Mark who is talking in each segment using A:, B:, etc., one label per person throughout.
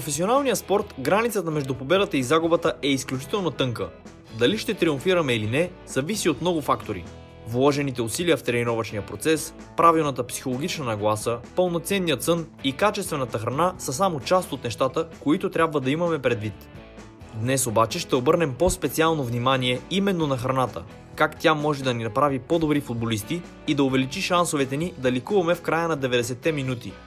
A: професионалния спорт границата между победата и загубата е изключително тънка. Дали ще триумфираме или не, зависи от много фактори. Вложените усилия в тренировъчния процес, правилната психологична нагласа, пълноценният сън и качествената храна са само част от нещата, които трябва да имаме предвид. Днес обаче ще обърнем по-специално внимание именно на храната, как тя може да ни направи по-добри футболисти и да увеличи шансовете ни да ликуваме в края на 90-те минути –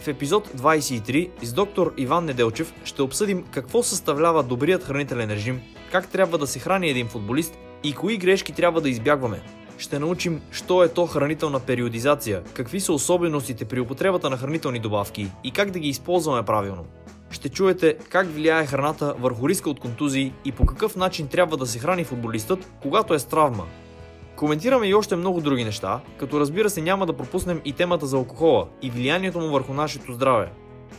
A: в епизод 23 с доктор Иван Неделчев ще обсъдим какво съставлява добрият хранителен режим, как трябва да се храни един футболист и кои грешки трябва да избягваме. Ще научим, що е то хранителна периодизация, какви са особеностите при употребата на хранителни добавки и как да ги използваме правилно. Ще чуете как влияе храната върху риска от контузии и по какъв начин трябва да се храни футболистът, когато е с травма, Коментираме и още много други неща, като разбира се няма да пропуснем и темата за алкохола и влиянието му върху нашето здраве.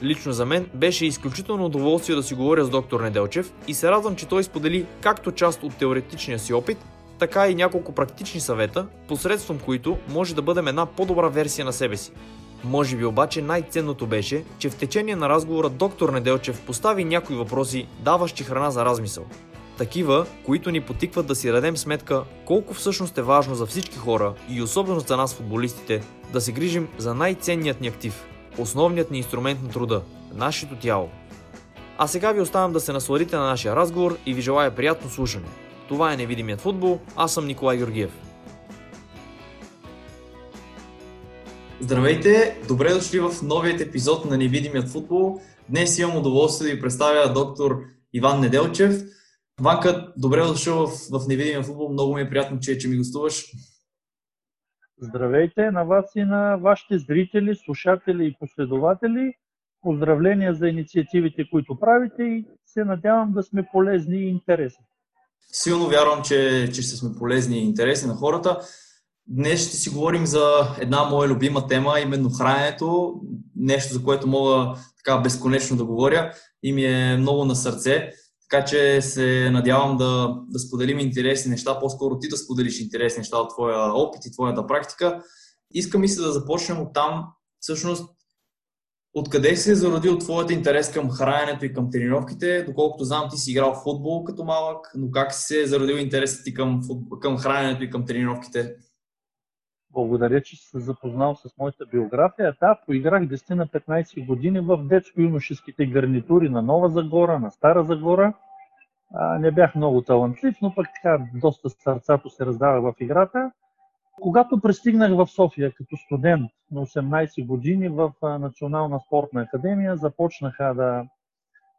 A: Лично за мен беше изключително удоволствие да си говоря с доктор Неделчев и се радвам, че той сподели както част от теоретичния си опит, така и няколко практични съвета, посредством които може да бъдем една по-добра версия на себе си. Може би обаче най-ценното беше, че в течение на разговора доктор Неделчев постави някои въпроси, даващи храна за размисъл. Такива, които ни потикват да си дадем сметка колко всъщност е важно за всички хора и особено за нас футболистите да се грижим за най-ценният ни актив, основният ни инструмент на труда – нашето тяло. А сега ви оставам да се насладите на нашия разговор и ви желая приятно слушане. Това е Невидимият футбол, аз съм Николай Георгиев. Здравейте, добре дошли в новият епизод на Невидимият футбол. Днес имам удоволствие да ви представя доктор Иван Неделчев – Ванка, добре дошъл в, в невидимия футбол. Много ми е приятно, че, че ми гостуваш.
B: Здравейте на вас и на вашите зрители, слушатели и последователи. Поздравления за инициативите, които правите и се надявам да сме полезни и интересни.
A: Силно вярвам, че, че ще сме полезни и интересни на хората. Днес ще си говорим за една моя любима тема, именно храненето. Нещо, за което мога така безконечно да говоря и ми е много на сърце. Така че се надявам да, да споделим интересни неща, по-скоро ти да споделиш интересни неща от твоя опит и твоята практика. Искам и се да започнем от там, всъщност, откъде се е зародил твоят интерес към храненето и към тренировките? Доколкото знам, ти си играл в футбол като малък, но как се е зародил интересът ти към, футбол, към храненето и към тренировките?
B: Благодаря, че се запознал с моята биография. Да, поиграх 10 на 15 години в детско-юношеските гарнитури на Нова Загора, на Стара Загора. А, не бях много талантлив, но пък така доста сърцато се раздава в играта. Когато пристигнах в София като студент на 18 години в Национална спортна академия, започнаха да,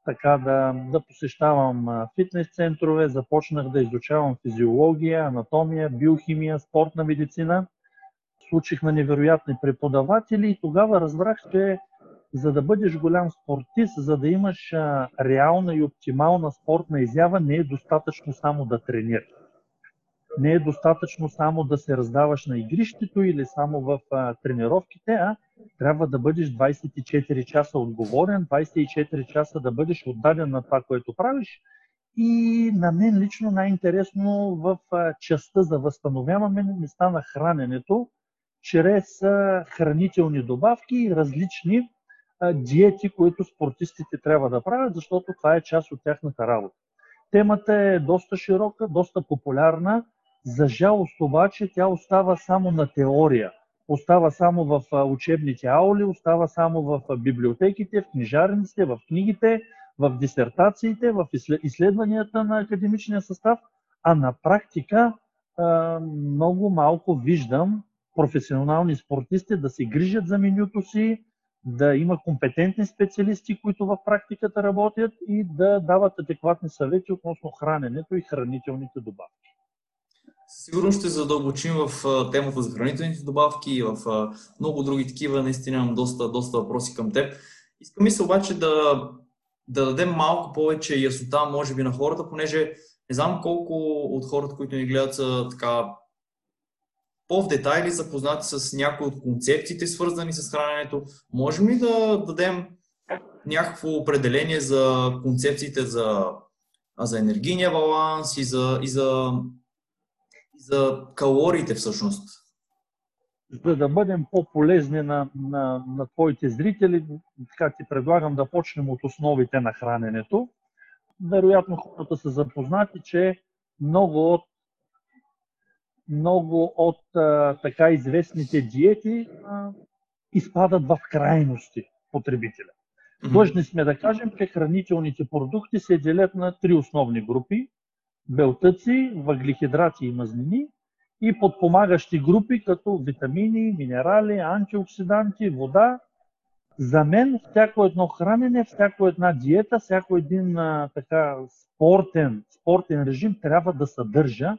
B: така, да, да посещавам фитнес центрове, започнах да изучавам физиология, анатомия, биохимия, спортна медицина – случих на невероятни преподаватели и тогава разбрах, че за да бъдеш голям спортист, за да имаш а, реална и оптимална спортна изява, не е достатъчно само да тренираш. Не е достатъчно само да се раздаваш на игрището или само в а, тренировките, а трябва да бъдеш 24 часа отговорен, 24 часа да бъдеш отдаден на това, което правиш. И на мен лично най-интересно в а, частта за възстановяване ми стана храненето, чрез хранителни добавки и различни диети, които спортистите трябва да правят, защото това е част от тяхната работа. Темата е доста широка, доста популярна. За жалост обаче тя остава само на теория. Остава само в учебните аули, остава само в библиотеките, в книжарниците, в книгите, в дисертациите, в изследванията на академичния състав, а на практика много малко виждам професионални спортисти да се грижат за менюто си, да има компетентни специалисти, които в практиката работят и да дават адекватни съвети относно храненето и хранителните добавки.
A: Сигурно ще задълбочим в темата за хранителните добавки и в много други такива. Наистина имам доста, доста въпроси към теб. Искам се обаче да, да дадем малко повече яснота, може би, на хората, понеже не знам колко от хората, които ни гледат, са така по-в детайли запознати с някои от концепциите, свързани с храненето. Можем ли да дадем някакво определение за концепциите за, за енергийния баланс и за, и за, и за калориите всъщност?
B: за да бъдем по-полезни на, на, на твоите зрители, така ти предлагам да почнем от основите на храненето. Вероятно хората са запознати, че много от много от а, така известните диети а, изпадат в крайности потребителя. Длъжни сме да кажем, че хранителните продукти се делят на три основни групи белтъци, въглехидрати и мазнини и подпомагащи групи като витамини, минерали, антиоксиданти, вода. За мен всяко едно хранене, всяко една диета, всяко един а, така спортен, спортен режим трябва да съдържа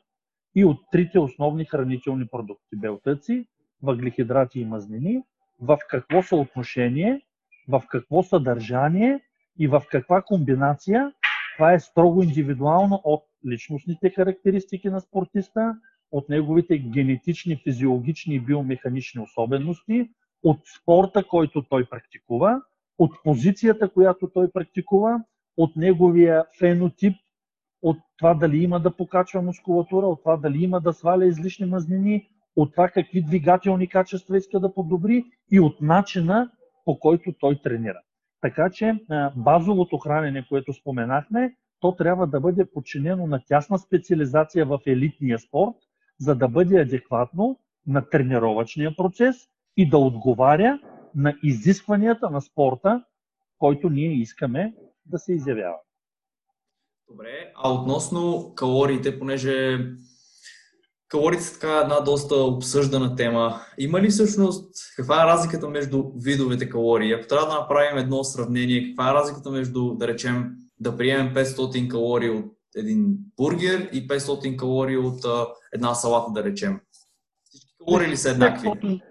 B: и от трите основни хранителни продукти. Белтъци, въглехидрати и мазнини, в какво съотношение, в какво съдържание и в каква комбинация. Това е строго индивидуално от личностните характеристики на спортиста, от неговите генетични, физиологични и биомеханични особености, от спорта, който той практикува, от позицията, която той практикува, от неговия фенотип, от това дали има да покачва мускулатура, от това дали има да сваля излишни мазнини, от това какви двигателни качества иска да подобри и от начина по който той тренира. Така че базовото хранене, което споменахме, то трябва да бъде подчинено на тясна специализация в елитния спорт, за да бъде адекватно на тренировъчния процес и да отговаря на изискванията на спорта, който ние искаме да се изявява.
A: Добре, а относно калориите, понеже калориите са така една доста обсъждана тема. Има ли всъщност, каква е разликата между видовете калории? Ако трябва да направим едно сравнение, каква е разликата между, да речем, да приемем 500 калории от един бургер и 500 калории от а, една салата, да речем? Всички калории ли са еднакви? 500,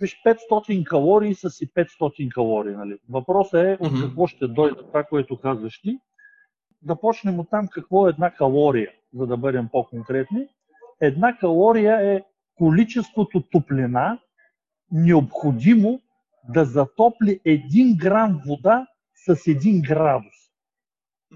B: виж, 500 калории са си 500 калории. Нали? Въпросът е от какво ще дойде това, което казваш ти. Да почнем от там какво е една калория, за да бъдем по-конкретни. Една калория е количеството топлина, необходимо да затопли 1 грам вода с 1 градус.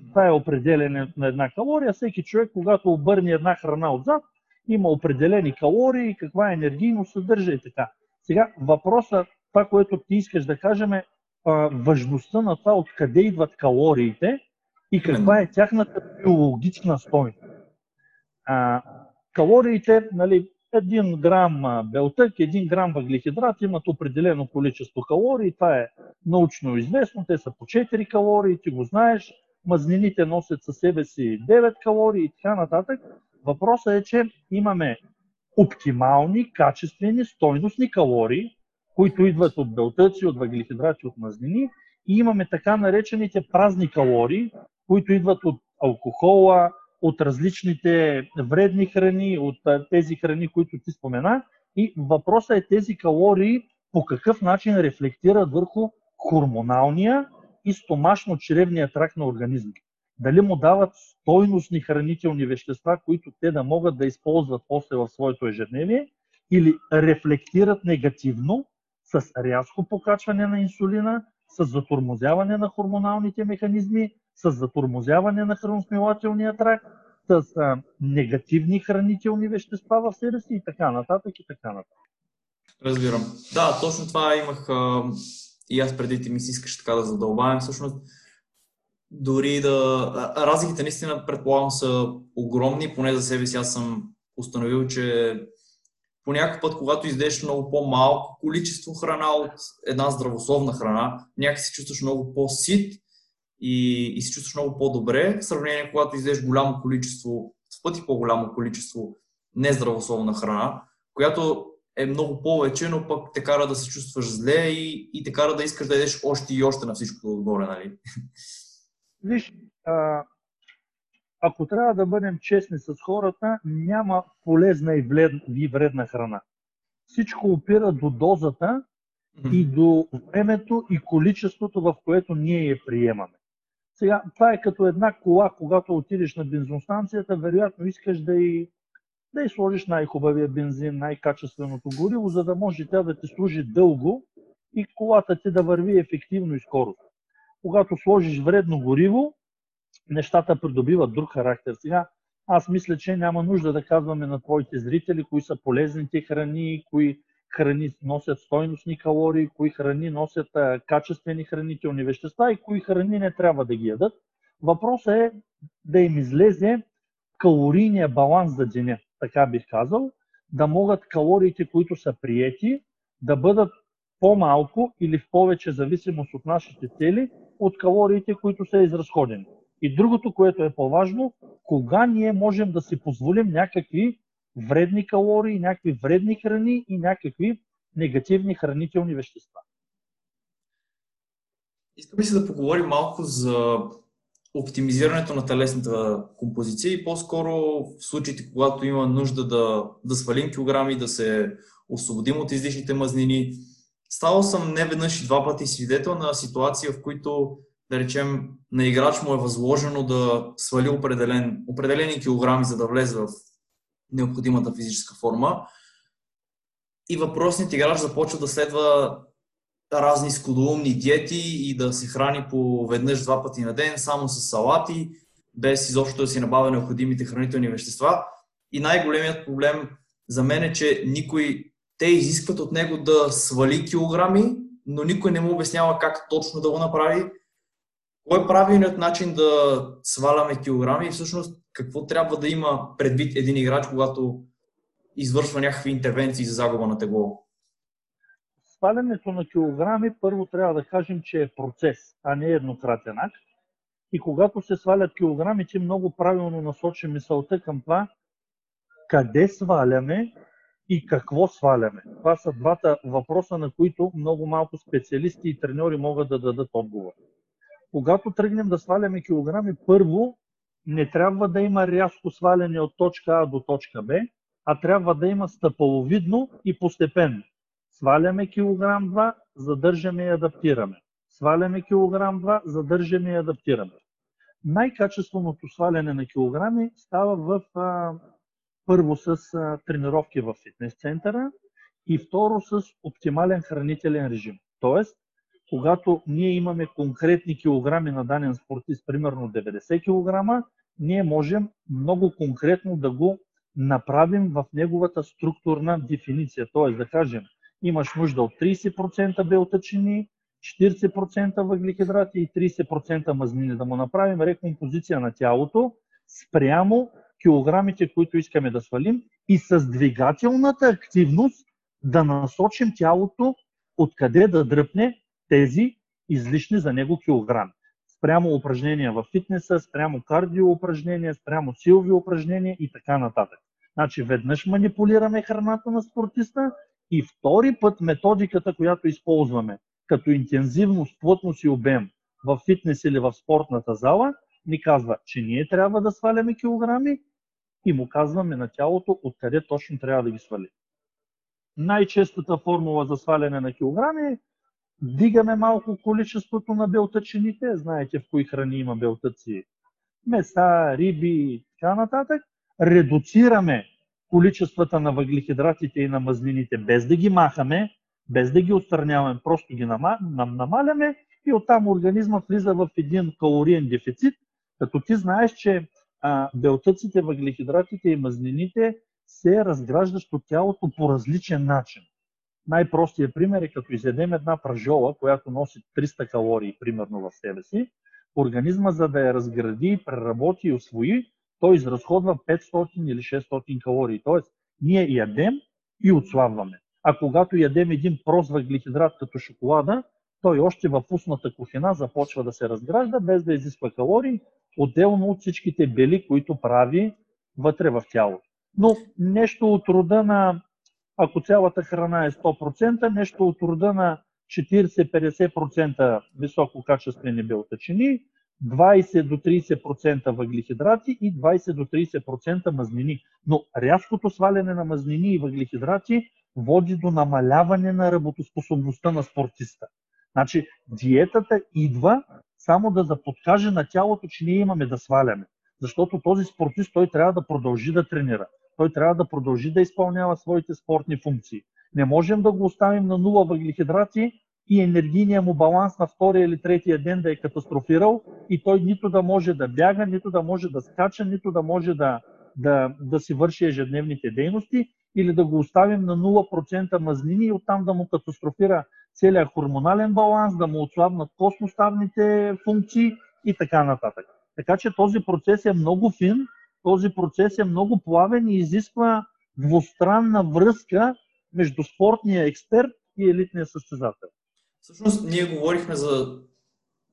B: Това е определене на една калория. Всеки човек, когато обърне една храна отзад, има определени калории, каква енергийно съдържа и така. Сега въпросът, това, което ти искаш да кажем е важността на това, откъде идват калориите и каква е тяхната биологична стойност. А, калориите, нали, 1 грам белтък, 1 грам въглехидрат имат определено количество калории. Това е научно известно. Те са по 4 калории, ти го знаеш мазнините носят със себе си 9 калории и така нататък. Въпросът е, че имаме оптимални, качествени, стойностни калории, които идват от белтъци, от въглехидрати, от мазнини и имаме така наречените празни калории, които идват от алкохола, от различните вредни храни, от тези храни, които ти спомена. И въпросът е тези калории по какъв начин рефлектират върху хормоналния и стомашно-чревния тракт на организма. Дали му дават стойностни хранителни вещества, които те да могат да използват после в своето ежедневие, или рефлектират негативно с рязко покачване на инсулина, с затормозяване на хормоналните механизми, с затормозяване на храносмилателния тракт, с а, негативни хранителни вещества в себе си и така нататък и така нататък.
A: Разбирам. Да, точно това имах а, и аз преди ти ми си искаш така да задълбавам, всъщност дори да... Разликите наистина, предполагам, са огромни, поне за себе си аз съм установил, че по някакъв път, когато издеш много по-малко количество храна от една здравословна храна, някак се чувстваш много по-сит и, и се чувстваш много по-добре, в сравнение, когато издеш голямо количество, в пъти по-голямо количество нездравословна храна, която е много повече, но пък те кара да се чувстваш зле и, и те кара да искаш да ядеш още и още на всичко отгоре, нали?
B: Виж, а, ако трябва да бъдем честни с хората, няма полезна и, влед, и вредна храна. Всичко опира до дозата и до времето и количеството, в което ние я приемаме. Сега, това е като една кола, когато отидеш на бензостанцията, вероятно искаш да и да й сложиш най-хубавия бензин, най-качественото гориво, за да може тя да ти служи дълго и колата ти да върви ефективно и скоро. Когато сложиш вредно гориво, нещата придобиват друг характер. Сега аз мисля, че няма нужда да казваме на твоите зрители кои са полезните храни, кои, храни носят стойностни калории, кои храни носят качествени хранителни вещества и кои храни не трябва да ги ядат. Въпросът е да им излезе калорийния баланс за деня, така бих казал, да могат калориите, които са приети, да бъдат по-малко или в повече зависимост от нашите цели, от калориите, които са изразходени. И другото, което е по-важно, кога ние можем да си позволим някакви вредни калории, някакви вредни храни и някакви негативни хранителни вещества.
A: Искам си да поговорим малко за оптимизирането на телесната композиция и по-скоро в случаите, когато има нужда да, да свалим килограми, да се освободим от излишните мазнини. Ставал съм не веднъж и два пъти свидетел на ситуация, в които, да речем, на играч му е възложено да свали определен, определени килограми, за да влезе в необходимата физическа форма. И въпросният играч започва да следва разни скудоумни диети и да се храни по веднъж два пъти на ден, само с салати, без изобщо да си набавя необходимите хранителни вещества. И най-големият проблем за мен е, че никой, те изискват от него да свали килограми, но никой не му обяснява как точно да го направи. Кой е правилният начин да сваляме килограми и всъщност какво трябва да има предвид един играч, когато извършва някакви интервенции за загуба на тегло?
B: Свалянето на килограми първо трябва да кажем, че е процес, а не еднократен акт. И когато се свалят килограми, ти много правилно насочи мисълта към това, къде сваляме и какво сваляме. Това са двата въпроса, на които много малко специалисти и треньори могат да дадат отговор. Когато тръгнем да сваляме килограми, първо не трябва да има рязко сваляне от точка А до точка Б, а трябва да има стъпаловидно и постепенно. Сваляме килограм 2, задържаме и адаптираме. Сваляме килограм 2, задържаме и адаптираме. Най-качественото сваляне на килограми става в а, първо с а, тренировки в фитнес центъра и второ с оптимален хранителен режим. Тоест, когато ние имаме конкретни килограми на даден спортист, примерно 90 кг, ние можем много конкретно да го направим в неговата структурна дефиниция. Т.е. да кажем, имаш нужда от 30% белтъчини, 40% въглехидрати и 30% мазнини. Да му направим рекомпозиция на тялото спрямо килограмите, които искаме да свалим и с двигателната активност да насочим тялото откъде да дръпне тези излишни за него килограми. Спрямо упражнения в фитнеса, спрямо кардио упражнения, спрямо силови упражнения и така нататък. Значи веднъж манипулираме храната на спортиста и втори път методиката, която използваме, като интензивност, плътност и обем в фитнес или в спортната зала, ни казва, че ние трябва да сваляме килограми и му казваме на тялото откъде точно трябва да ги свали. Най-честата формула за сваляне на килограми е Дигаме малко количеството на белтъчините, знаете в кои храни има белтъци, меса, риби и така нататък. Редуцираме количествата на въглехидратите и на мазнините без да ги махаме, без да ги отстраняваме, просто ги намаляме и оттам организма влиза в един калориен дефицит, като ти знаеш, че а, белтъците, въглехидратите и мазнините се разграждат от тялото по различен начин. Най-простият пример е като изядем една пражола, която носи 300 калории примерно в себе си, организма за да я разгради, преработи и освои, той изразходва 500 или 600 калории. Тоест, ние ядем и отслабваме. А когато ядем един прост въглехидрат като шоколада, той още в устната кухина започва да се разгражда, без да изисква калории, отделно от всичките бели, които прави вътре в тялото. Но нещо от рода на ако цялата храна е 100%, нещо от рода на 40-50% висококачествени белтъчини, 20 до 30% въглехидрати и 20 до 30% мазнини. Но рязкото сваляне на мазнини и въглехидрати води до намаляване на работоспособността на спортиста. Значи диетата идва само да, да подкаже на тялото, че ние имаме да сваляме. Защото този спортист той трябва да продължи да тренира той трябва да продължи да изпълнява своите спортни функции. Не можем да го оставим на нула въглехидрати и енергийния му баланс на втория или третия ден да е катастрофирал и той нито да може да бяга, нито да може да скача, нито да може да, да, да си върши ежедневните дейности или да го оставим на 0% мазнини и оттам да му катастрофира целият хормонален баланс, да му отслабнат костноставните функции и така нататък. Така че този процес е много фин, този процес е много плавен и изисква двустранна връзка между спортния експерт и елитния състезател.
A: Всъщност, ние говорихме за,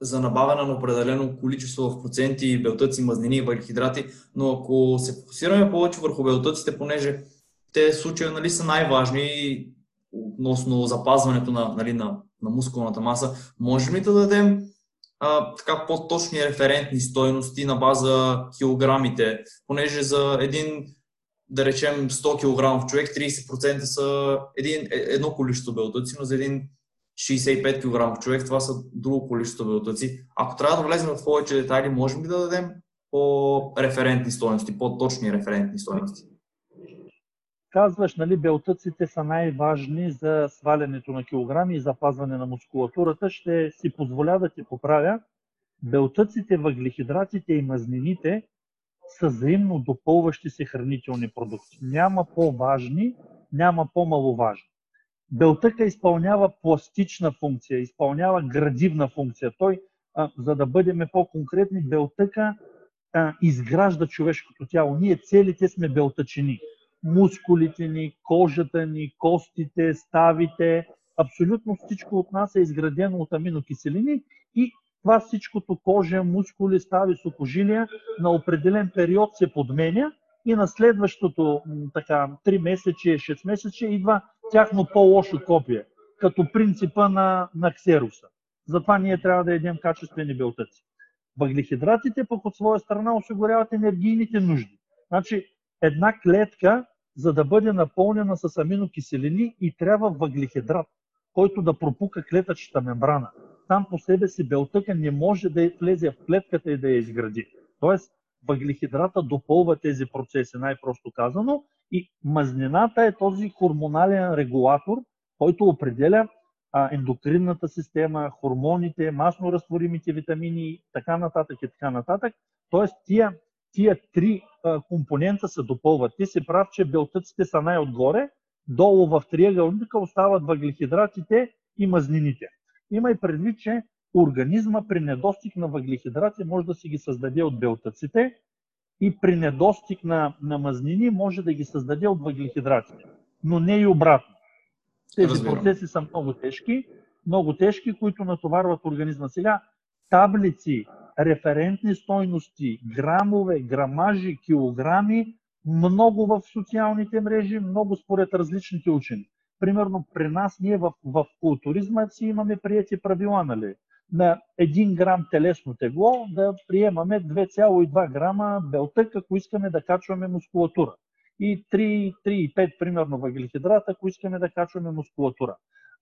A: за набавяне на определено количество в проценти белтъци, мазнини и въглехидрати, но ако се фокусираме повече върху белтъците, понеже те случаи нали, са най-важни относно запазването на, нали, на, на мускулната маса, можем ли да дадем а, така по-точни референтни стойности на база килограмите, понеже за един да речем 100 кг човек, 30% са един, е, едно количество белтъци, но за един 65 кг човек това са друго количество белтъци. Ако трябва да влезем в повече детайли, можем ли да дадем по-референтни стоености, по-точни референтни стоености?
B: Казваш, нали, белтъците са най-важни за свалянето на килограми и запазване на мускулатурата. Ще си позволя да ти поправя. Белтъците, въглехидратите и мазнините са взаимно допълващи се хранителни продукти. Няма по-важни, няма по-маловажни. Белтъка изпълнява пластична функция, изпълнява градивна функция. Той, а, за да бъдем по-конкретни, белтъка а, изгражда човешкото тяло. Ние целите сме белтъчени. Мускулите ни, кожата ни, костите, ставите, абсолютно всичко от нас е изградено от аминокиселини и това всичкото кожа, мускули, стави, сухожилия на определен период се подменя и на следващото така, 3 месече, 6 месече идва тяхно по-лошо копие, като принципа на, на ксеруса. Затова ние трябва да едем качествени белтъци. Въглехидратите пък от своя страна осигуряват енергийните нужди. Значи една клетка, за да бъде напълнена с аминокиселини и трябва въглехидрат, който да пропука клетъчната мембрана сам по себе си белтъка не може да влезе в клетката и да я изгради. Тоест, въглехидрата допълва тези процеси, най-просто казано, и мазнината е този хормонален регулатор, който определя а, ендокринната система, хормоните, масно разтворимите витамини, така нататък и така нататък. Тоест, тия, тия три а, компонента се допълват. Ти си прав, че белтъците са най-отгоре, долу в триъгълника остават въглехидратите и мазнините. Има и предвид, че организма при недостиг на въглехидрати може да си ги създаде от белтъците и при недостиг на, на мазнини може да ги създаде от въглехидратите. Но не и обратно. Тези Разбирам. процеси са много тежки, много тежки, които натоварват организма. Сега таблици, референтни стойности, грамове, грамажи, килограми, много в социалните мрежи, много според различните учени примерно при нас ние в, в културизма си имаме прияти правила, нали? На 1 грам телесно тегло да приемаме 2,2 грама белтък, ако искаме да качваме мускулатура. И 3,5 примерно въглехидрата, ако искаме да качваме мускулатура.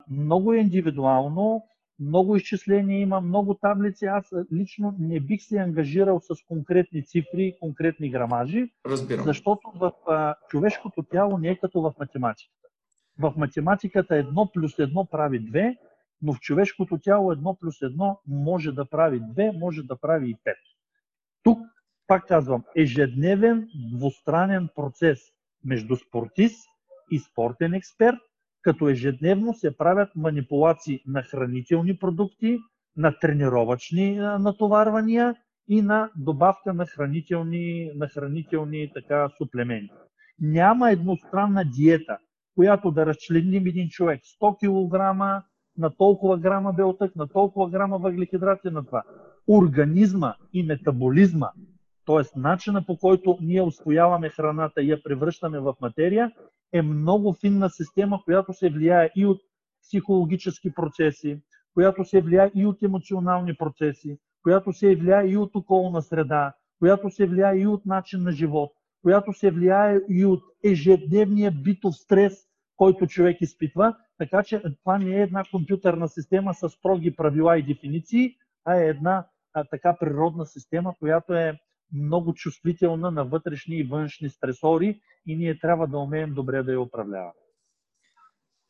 B: Много индивидуално, много изчисления има, много таблици. Аз лично не бих се ангажирал с конкретни цифри, конкретни грамажи,
A: Разбирам.
B: защото в а, човешкото тяло не е като в математика. В математиката едно плюс едно прави две, но в човешкото тяло едно плюс едно може да прави две, може да прави и пет. Тук, пак казвам, ежедневен двустранен процес между спортист и спортен експерт, като ежедневно се правят манипулации на хранителни продукти, на тренировъчни натоварвания и на добавка на хранителни, на хранителни така, суплементи. Няма едностранна диета която да разчленим един човек 100 кг на толкова грама белтък, на толкова грама въглехидрати, на това. Организма и метаболизма, т.е. начина по който ние освояваме храната и я превръщаме в материя, е много финна система, която се влияе и от психологически процеси, която се влияе и от емоционални процеси, която се влияе и от околна среда, която се влияе и от начин на живот, която се влияе и от ежедневния битов стрес, който човек изпитва. Така че това не е една компютърна система с строги правила и дефиниции, а е една а, така природна система, която е много чувствителна на вътрешни и външни стресори и ние трябва да умеем добре да я управляваме.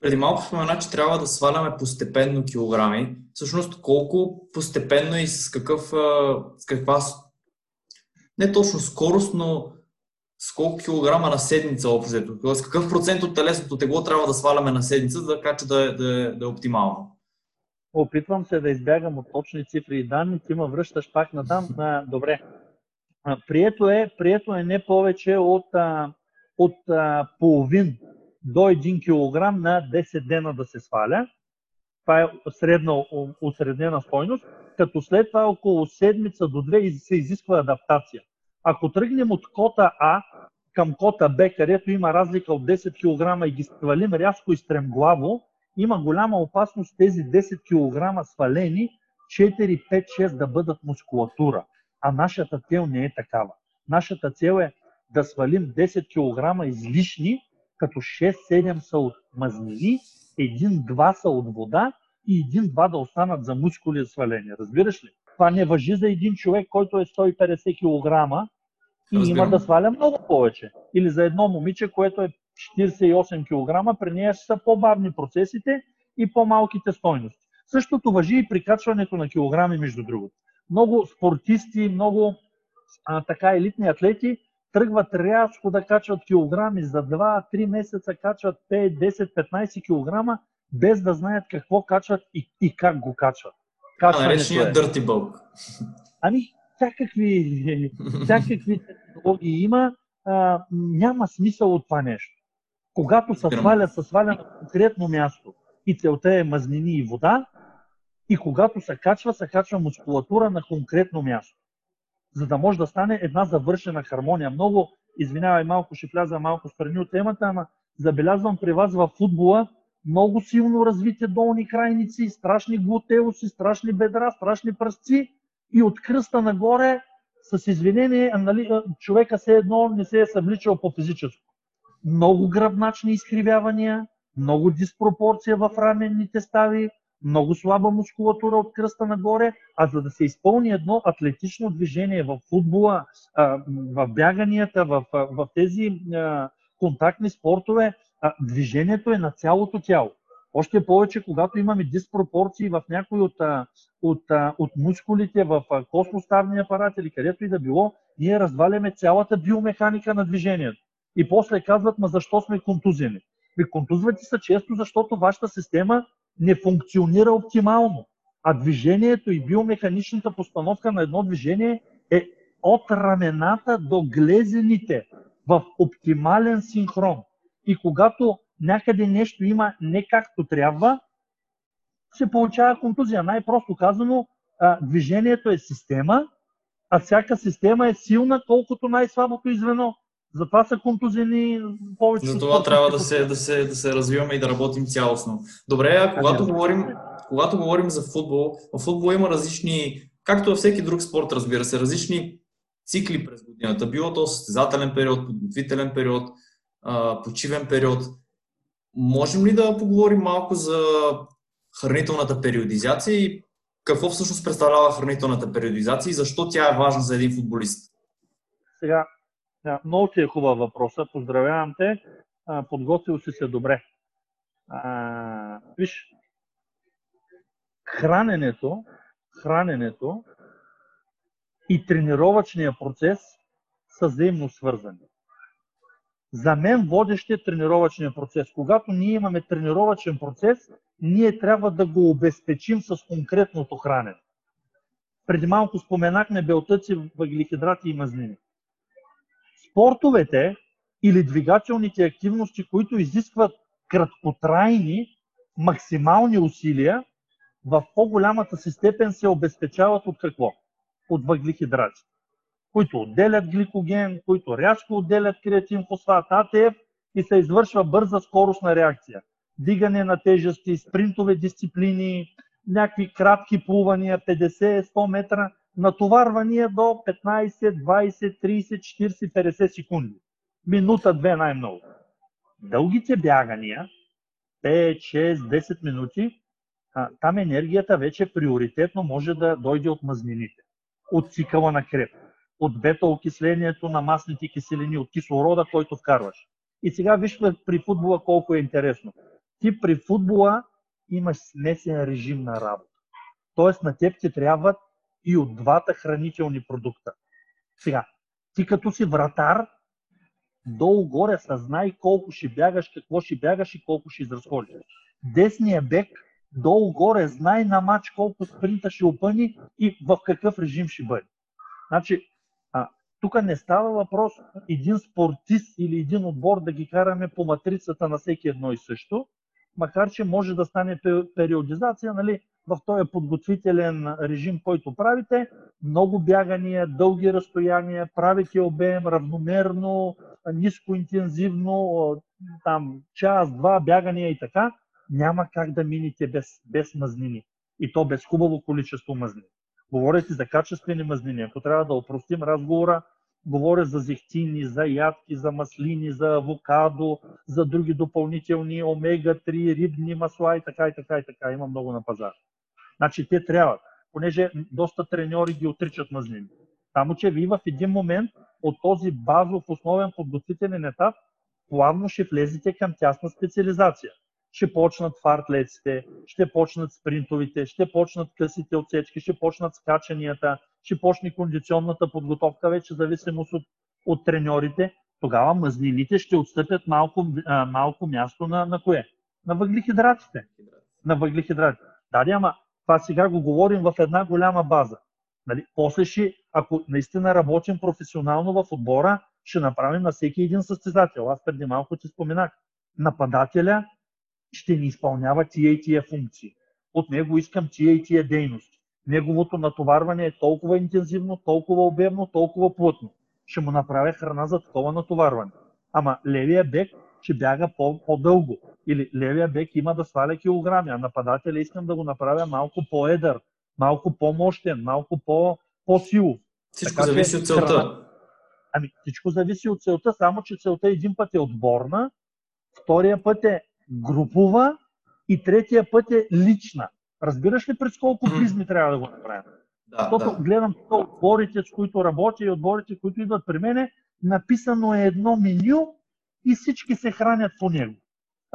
A: Преди малко спомена, че трябва да сваляме постепенно килограми. Всъщност, колко постепенно и с, какъв, с каква не точно скорост, но с колко килограма на седмица общо? Тоест какъв процент от телесното тегло трябва да сваляме на седмица, така че да да, да е оптимално?
B: Опитвам се да избягам от точни цифри и данни, ти ме връщаш пак на там. добре. Прието е, прието е не повече от, от половин до 1 кг на 10 дена да се сваля. Това е средна, осреднена стойност, като след това около седмица до две се изисква адаптация. Ако тръгнем от кота А към кота Б, където има разлика от 10 кг и ги свалим рязко и стремглаво, има голяма опасност тези 10 кг свалени 4, 5, 6 да бъдат мускулатура. А нашата цел не е такава. Нашата цел е да свалим 10 кг излишни, като 6-7 са от мазнини, 1-2 са от вода и 1-2 да останат за мускули свалени. Разбираш ли? Това не въжи за един човек, който е 150 кг и Разбирам. има да сваля много повече. Или за едно момиче, което е 48 кг, при нея са по-бавни процесите и по-малките стойности. Същото въжи и при качването на килограми, между другото. Много спортисти, много а, така елитни атлети тръгват рязко да качват килограми, за 2-3 месеца качват 5, 10, 15 килограма, без да знаят какво качват и, и как го качват.
A: Наречения е. dirty bulk.
B: Ами, всякакви, всякакви технологии има, а, няма смисъл от това нещо. Когато се сваля, се сваля на конкретно място и целта е мазнини и вода, и когато се качва, се качва мускулатура на конкретно място. За да може да стане една завършена хармония. Много, извинявай, малко ще вляза малко страни от темата, ама забелязвам при вас в футбола много силно развити долни крайници, страшни глутеуси, страшни бедра, страшни пръсци и от кръста нагоре, с извинение, нали, човека се едно не се е съвличал по физическо. Много гръбначни изкривявания, много диспропорция в раменните стави, много слаба мускулатура от кръста нагоре, а за да се изпълни едно атлетично движение в футбола, в бяганията, в, в тези контактни спортове, движението е на цялото тяло. Още повече, когато имаме диспропорции в някои от, от, от мускулите, в космоставния апарат или където и да било, ние разваляме цялата биомеханика на движението. И после казват, ма защо сме контузени? Ви контузвате се често, защото вашата система не функционира оптимално. А движението и биомеханичната постановка на едно движение е от рамената до глезените в оптимален синхрон. И когато някъде нещо има не както трябва, се получава контузия. Най-просто казано, движението е система, а всяка система е силна, колкото най-слабото извено. Затова са контузени повече.
A: Затова трябва да се, да, се, да се развиваме и да работим цялостно. Добре, а когато говорим, когато говорим за футбол, в футбол има различни, както във всеки друг спорт, разбира се, различни цикли през годината. Било то състезателен период, подготвителен период, почивен период. Можем ли да поговорим малко за хранителната периодизация и какво всъщност представлява хранителната периодизация и защо тя е важна за един футболист?
B: Сега, много ти е хубав въпроса. Поздравявам те. Подготвил си се добре. Виж, храненето, храненето и тренировъчния процес са взаимно свързани. За мен водещ е тренировъчния процес. Когато ние имаме тренировъчен процес, ние трябва да го обезпечим с конкретното хранене. Преди малко споменахме белтъци, въглехидрати и мазнини. Спортовете или двигателните активности, които изискват краткотрайни, максимални усилия, в по-голямата си степен се обезпечават от какво? От въглехидрати които отделят гликоген, които рязко отделят креатин фосфат, АТФ и се извършва бърза скоростна реакция. Дигане на тежести, спринтове дисциплини, някакви кратки плувания, 50-100 метра, натоварвания до 15, 20, 30, 40, 50 секунди. Минута, две най-много. Дългите бягания, 5, 6, 10 минути, там енергията вече приоритетно може да дойде от мазнините, от цикъла на креп от бета-окислението на масните киселини, от кислорода, който вкарваш. И сега виж при футбола колко е интересно. Ти при футбола имаш смесен режим на работа. Тоест на теб ти трябват и от двата хранителни продукта. Сега, ти като си вратар, долу-горе съзнай колко ще бягаш, какво ще бягаш и колко ще изразходиш. Десният бек долу-горе знай на матч колко спринта ще опъни и в какъв режим ще бъде. Значи, тук не става въпрос един спортист или един отбор да ги караме по матрицата на всеки едно и също, макар че може да стане периодизация, нали, в този подготвителен режим, който правите, много бягания, дълги разстояния, правите обем равномерно, ниско интензивно, там час, два бягания и така, няма как да минете без, без мазнини. И то без хубаво количество мазнини. Говорите за качествени мазнини. Ако трябва да опростим разговора, говоря за зехтини, за ядки, за маслини, за авокадо, за други допълнителни омега-3, рибни масла и така и така и така. Има много на пазар. Значи те трябва, понеже доста треньори ги отричат мазнини. Само, че вие в един момент от този базов основен подготвителен етап плавно ще влезете към тясна специализация. Ще почнат фартлеците, ще почнат спринтовите, ще почнат късите отсечки, ще почнат скачанията, ще почне кондиционната подготовка, вече зависимост от, от треньорите. Тогава мазнините ще отстъпят малко, а, малко място на, на кое? На въглехидратите. На въглехидратите. Да, ама това сега го говорим в една голяма база. Нали? После ще, ако наистина работим професионално в отбора, ще направим на всеки един състезател. Аз преди малко ти споменах. Нападателя ще ни изпълнява тия и тия функции. От него искам тия и тия дейности. Неговото натоварване е толкова интензивно, толкова обемно, толкова плътно. Ще му направя храна за такова натоварване. Ама левия бек ще бяга по-дълго. Или левия бек има да сваля килограми, а нападателя искам да го направя малко по-едър, малко по-мощен, малко по- по-силов.
A: Всичко така, зависи от целта. Храна...
B: Ами всичко зависи от целта, само че целта един път е отборна, втория път е групова и третия път е лична. Разбираш ли през колко призми трябва да го направим? Да, Защото да. гледам отборите, с които работя и отборите, които идват при мене, написано е едно меню и всички се хранят по него.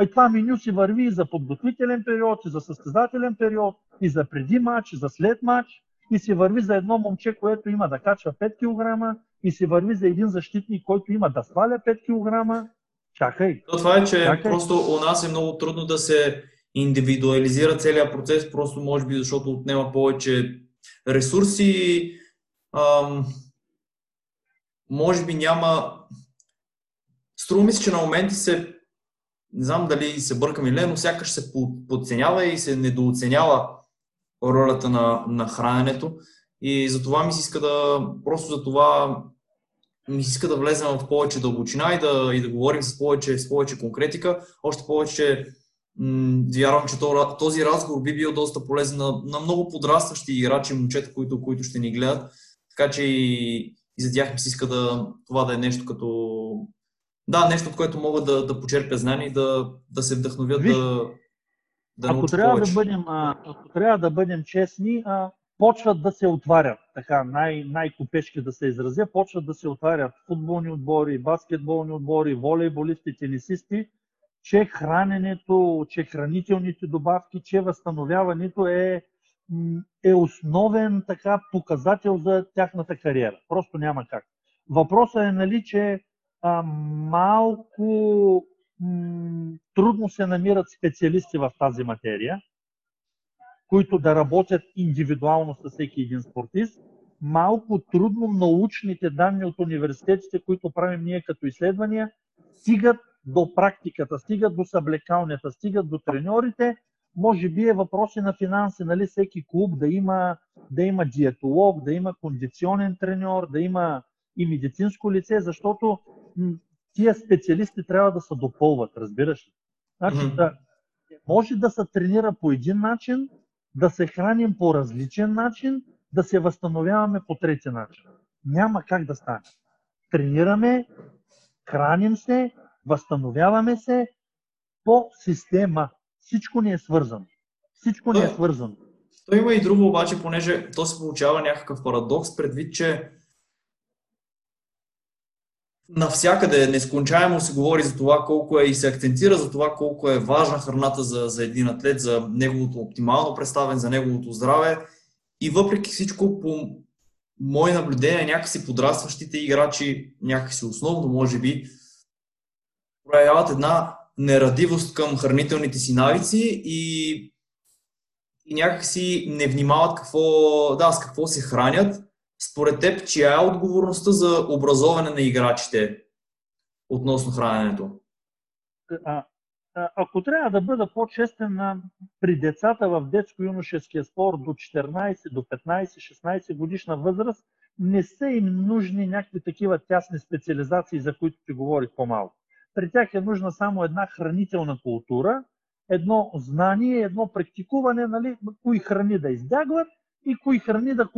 B: И това меню си върви и за подготвителен период, и за състезателен период, и за преди матч, и за след матч, и си върви за едно момче, което има да качва 5 кг, и си върви за един защитник, който има да сваля 5 кг. Чакай.
A: То това е, че чакай. просто у нас е много трудно да се индивидуализира целият процес, просто може би защото отнема повече ресурси. Ам, може би няма Струва ми се, че на моменти се, не знам дали се бъркам или не, но сякаш се подценява и се недооценява ролята на, на храненето. И за това ми се иска да, просто за това ми се иска да влезем в повече дълбочина и да, и да говорим с повече, с повече конкретика. Още повече, вярвам, че този разговор би бил доста полезен на, на много подрастващи играчи, момчета, които, които ще ни гледат. Така че и, и за тях ми се иска да, това да е нещо като да, нещо, от което могат да, да почерпят знания и да, да се вдъхновят Виж, да, да
B: ако трябва да бъдем, а, ако трябва да бъдем честни, а, почват да се отварят, така най- най-купешки да се изразя, почват да се отварят футболни отбори, баскетболни отбори, волейболисти, тенисисти, че храненето, че хранителните добавки, че възстановяването е, е основен така показател за тяхната кариера. Просто няма как. Въпросът е, нали, че а, малко м- трудно се намират специалисти в тази материя, които да работят индивидуално с всеки един спортист. Малко трудно научните данни от университетите, които правим ние като изследвания, стигат до практиката, стигат до съблекалнята, стигат до треньорите. Може би е въпроси на финанси, нали, всеки клуб да има, да има диетолог, да има кондиционен треньор, да има и медицинско лице, защото тия специалисти трябва да се допълват, разбираш ли? Значи, mm-hmm. да, може да се тренира по един начин, да се храним по различен начин, да се възстановяваме по трети начин. Няма как да стане. Тренираме, храним се, възстановяваме се по система. Всичко ни е свързано. Всичко ни е свързано.
A: То има и друго обаче, понеже то се получава някакъв парадокс, предвид, че навсякъде нескончаемо се говори за това колко е и се акцентира за това колко е важна храната за, за един атлет, за неговото оптимално представен, за неговото здраве. И въпреки всичко, по мои наблюдения, някакси подрастващите играчи, някакси основно, може би, проявяват една нерадивост към хранителните си навици и, и някакси не внимават какво, да, с какво се хранят. Според теб, чия е отговорността за образоване на играчите относно храненето?
B: А, ако трябва да бъда по-честен при децата в детско-юношеския спорт до 14, до 15, 16 годишна възраст, не са им нужни някакви такива тясни специализации, за които ти говорих по-малко. При тях е нужна само една хранителна култура, едно знание, едно практикуване, нали, кои храни да избягват и кои храни да,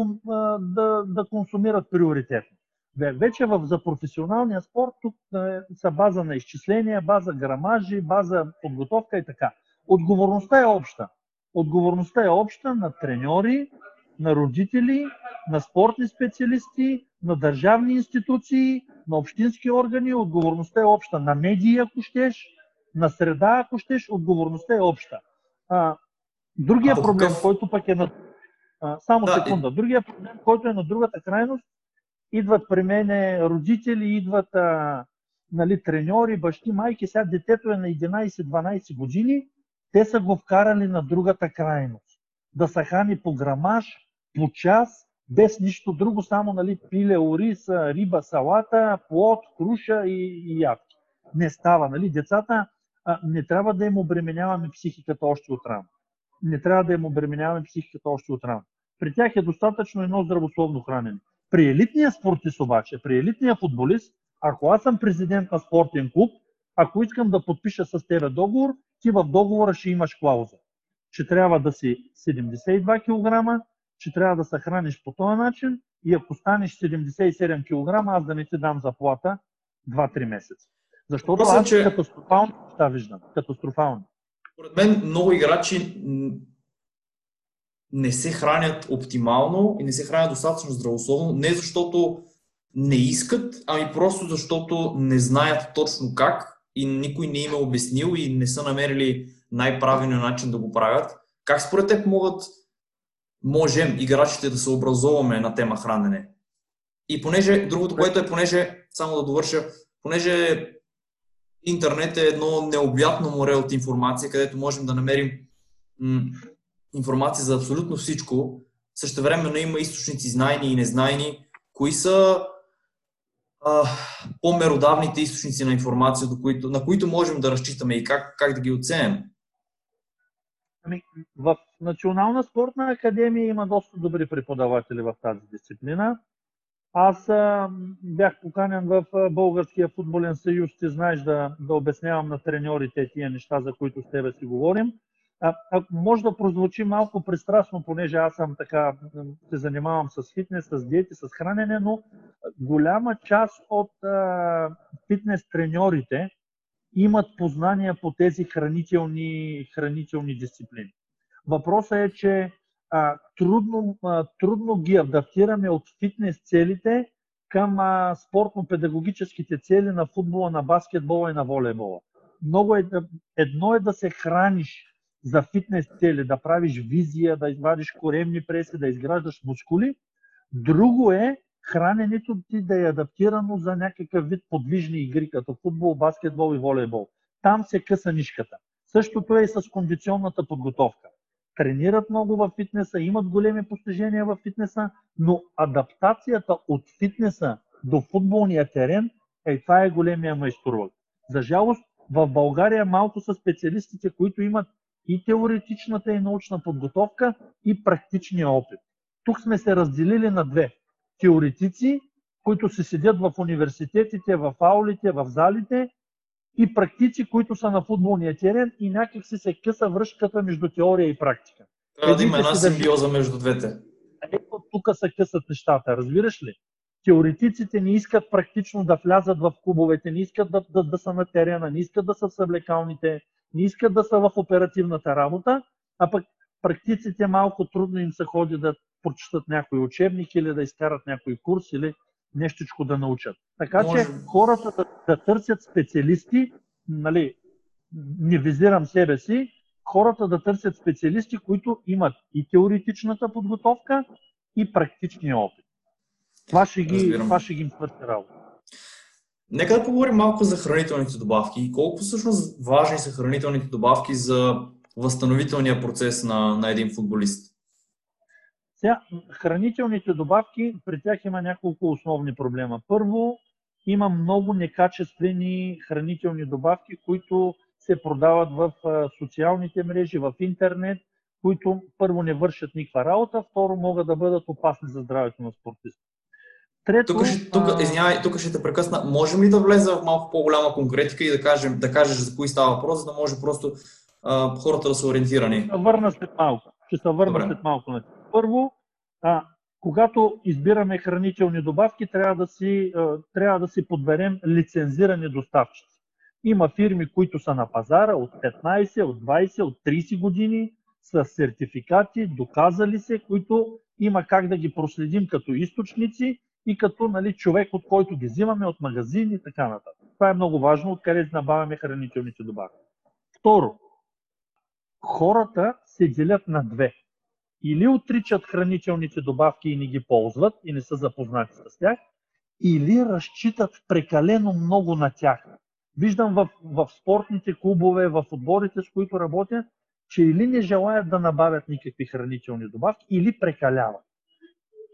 B: да, да консумират приоритетно. Вече в, за професионалния спорт тук е, са база на изчисления, база грамажи, база подготовка и така. Отговорността е обща. Отговорността е обща на треньори, на родители, на спортни специалисти, на държавни институции, на общински органи. Отговорността е обща. На медии, ако щеш, на среда, ако щеш, отговорността е обща. А, другия а, проблем, какъв... който пък е на... А, само да, секунда. Другия проблем, който е на другата крайност, идват при мен родители, идват а, нали, треньори, бащи, майки. Сега детето е на 11-12 години, те са го вкарали на другата крайност. Да са хани по грамаж, по час, без нищо друго, само нали, пиле, ориз, риба, салата, плод, круша и, и ядки. Не става. Нали? Децата а, не трябва да им обременяваме психиката още от рано. Не трябва да им обременяваме психиката още от рано. При тях е достатъчно едно здравословно хранене. При елитния спортист обаче, при елитния футболист, ако аз съм президент на спортен клуб, ако искам да подпиша с тебе договор, ти в договора ще имаш клауза, че трябва да си 72 кг, че трябва да се храниш по този начин и ако станеш 77 кг, аз да не ти дам заплата 2-3 месеца. Защото Просто, аз че... катастрофално неща виждам. Катастрофално.
A: Според мен много играчи не се хранят оптимално и не се хранят достатъчно здравословно, не защото не искат, ами просто защото не знаят точно как и никой не им е обяснил и не са намерили най-правилния начин да го правят. Как според теб могат, можем играчите да се образоваме на тема хранене? И понеже, другото, което е, понеже, само да довърша, понеже интернет е едно необятно море от информация, където можем да намерим м- информация за абсолютно всичко. Също време има източници знайни и незнайни. Кои са а, по-меродавните източници на информация, до които, на които можем да разчитаме и как, как да ги оценим?
B: Ами, в Национална спортна академия има доста добри преподаватели в тази дисциплина. Аз бях поканен в Българския футболен съюз, ти знаеш да, да обяснявам на треньорите тия неща, за които с тебе си говорим. А, а, може да прозвучи малко пристрастно, понеже аз съм така, се занимавам с фитнес, с диети, с хранене, но голяма част от фитнес треньорите имат познания по тези хранителни, хранителни дисциплини. Въпросът е, че а, трудно, а, трудно ги адаптираме от фитнес целите към а, спортно-педагогическите цели на футбола, на баскетбола и на волейбола. Много е, едно е да се храниш за фитнес цели, да правиш визия, да извадиш коремни преси, да изграждаш мускули. Друго е храненето ти да е адаптирано за някакъв вид подвижни игри, като футбол, баскетбол и волейбол. Там се къса нишката. Същото е и с кондиционната подготовка. Тренират много в фитнеса, имат големи постижения в фитнеса, но адаптацията от фитнеса до футболния терен, е, това е големия майсторлък. За жалост, в България малко са специалистите, които имат и теоретичната и научна подготовка и практичния опит. Тук сме се разделили на две. Теоретици, които се седят в университетите, в аулите, в залите и практици, които са на футболния терен и някак си се къса връзката между теория и практика.
A: Трябва да има една симбиоза между двете.
B: Ето тук се късат нещата, разбираш ли? Теоретиците не искат практично да влязат в клубовете, не искат да, да, да са на терена, не искат да са в съблекалните, не искат да са в оперативната работа, а пък практиците малко трудно им се ходи да прочитат някой учебник или да изкарат някой курс или нещичко да научат. Така Може... че хората да, да търсят специалисти, нали, не визирам себе си, хората да търсят специалисти, които имат и теоретичната подготовка, и практичния опит. Това ще, ги, това ще ги им свърши работа.
A: Нека да поговорим малко за хранителните добавки. Колко всъщност важни са хранителните добавки за възстановителния процес на, на един футболист?
B: Сега, хранителните добавки, при тях има няколко основни проблема. Първо, има много некачествени хранителни добавки, които се продават в социалните мрежи, в интернет, които първо не вършат никаква работа, второ могат да бъдат опасни за здравето на спортиста.
A: Трето, тук, ще, тук, извинявай, тук ще те прекъсна. Можем ли да влезе в малко по-голяма конкретика и да, кажем, да кажеш за кои става въпрос, за да може просто а, хората да са ориентирани?
B: Ще се върна след малко. Ще се върна Добре. след малко. Първо, а, когато избираме хранителни добавки, трябва да си, а, трябва да си подберем лицензирани доставчици. Има фирми, които са на пазара от 15, от 20, от 30 години, с сертификати, доказали се, които има как да ги проследим като източници и като нали, човек, от който ги взимаме от магазини и така нататък. Това е много важно, откъде набавяме хранителните добавки. Второ, хората се делят на две. Или отричат хранителните добавки и не ги ползват и не са запознати с тях, или разчитат прекалено много на тях. Виждам в, в спортните клубове, в отборите, с които работя, че или не желаят да набавят никакви хранителни добавки, или прекаляват.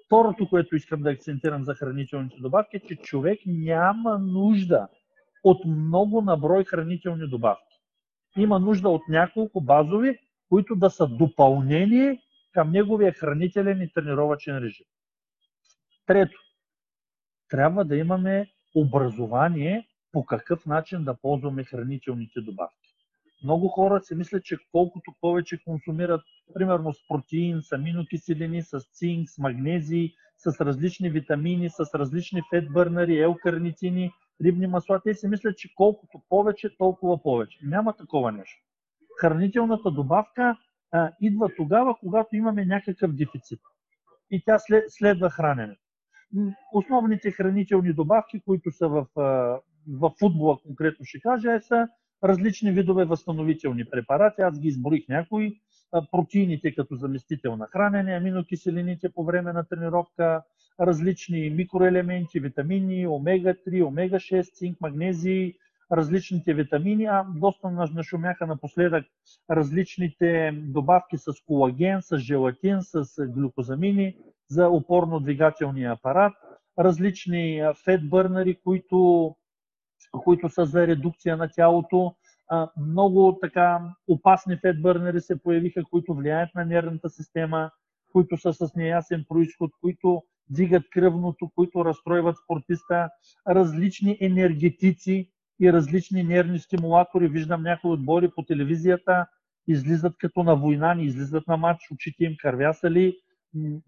B: Второто, което искам да акцентирам за хранителните добавки, е, че човек няма нужда от много наброй хранителни добавки. Има нужда от няколко базови, които да са допълнение към неговия хранителен и тренировачен режим. Трето, трябва да имаме образование по какъв начин да ползваме хранителните добавки. Много хора си мислят, че колкото повече консумират, примерно с протеин, с аминокиселини, с цинк, с магнезии, с различни витамини, с различни фетбърнери, елкарницини, рибни масла, те си мислят, че колкото повече, толкова повече. Няма такова нещо. Хранителната добавка а, идва тогава, когато имаме някакъв дефицит. И тя след, следва храненето. Основните хранителни добавки, които са в, в футбола, конкретно ще кажа, е са различни видове възстановителни препарати. Аз ги изборих някои. Протеините като заместител на хранене, аминокиселините по време на тренировка, различни микроелементи, витамини, омега-3, омега-6, цинк, магнезии, различните витамини, а доста нашумяха напоследък различните добавки с колаген, с желатин, с глюкозамини за опорно-двигателния апарат, различни фетбърнери, които които са за редукция на тялото. Много така опасни фетбърнери се появиха, които влияят на нервната система, които са с неясен происход, които дигат кръвното, които разстройват спортиста, различни енергетици и различни нервни стимулатори. Виждам някои отбори по телевизията, излизат като на война, не излизат на матч, очите им кървясали,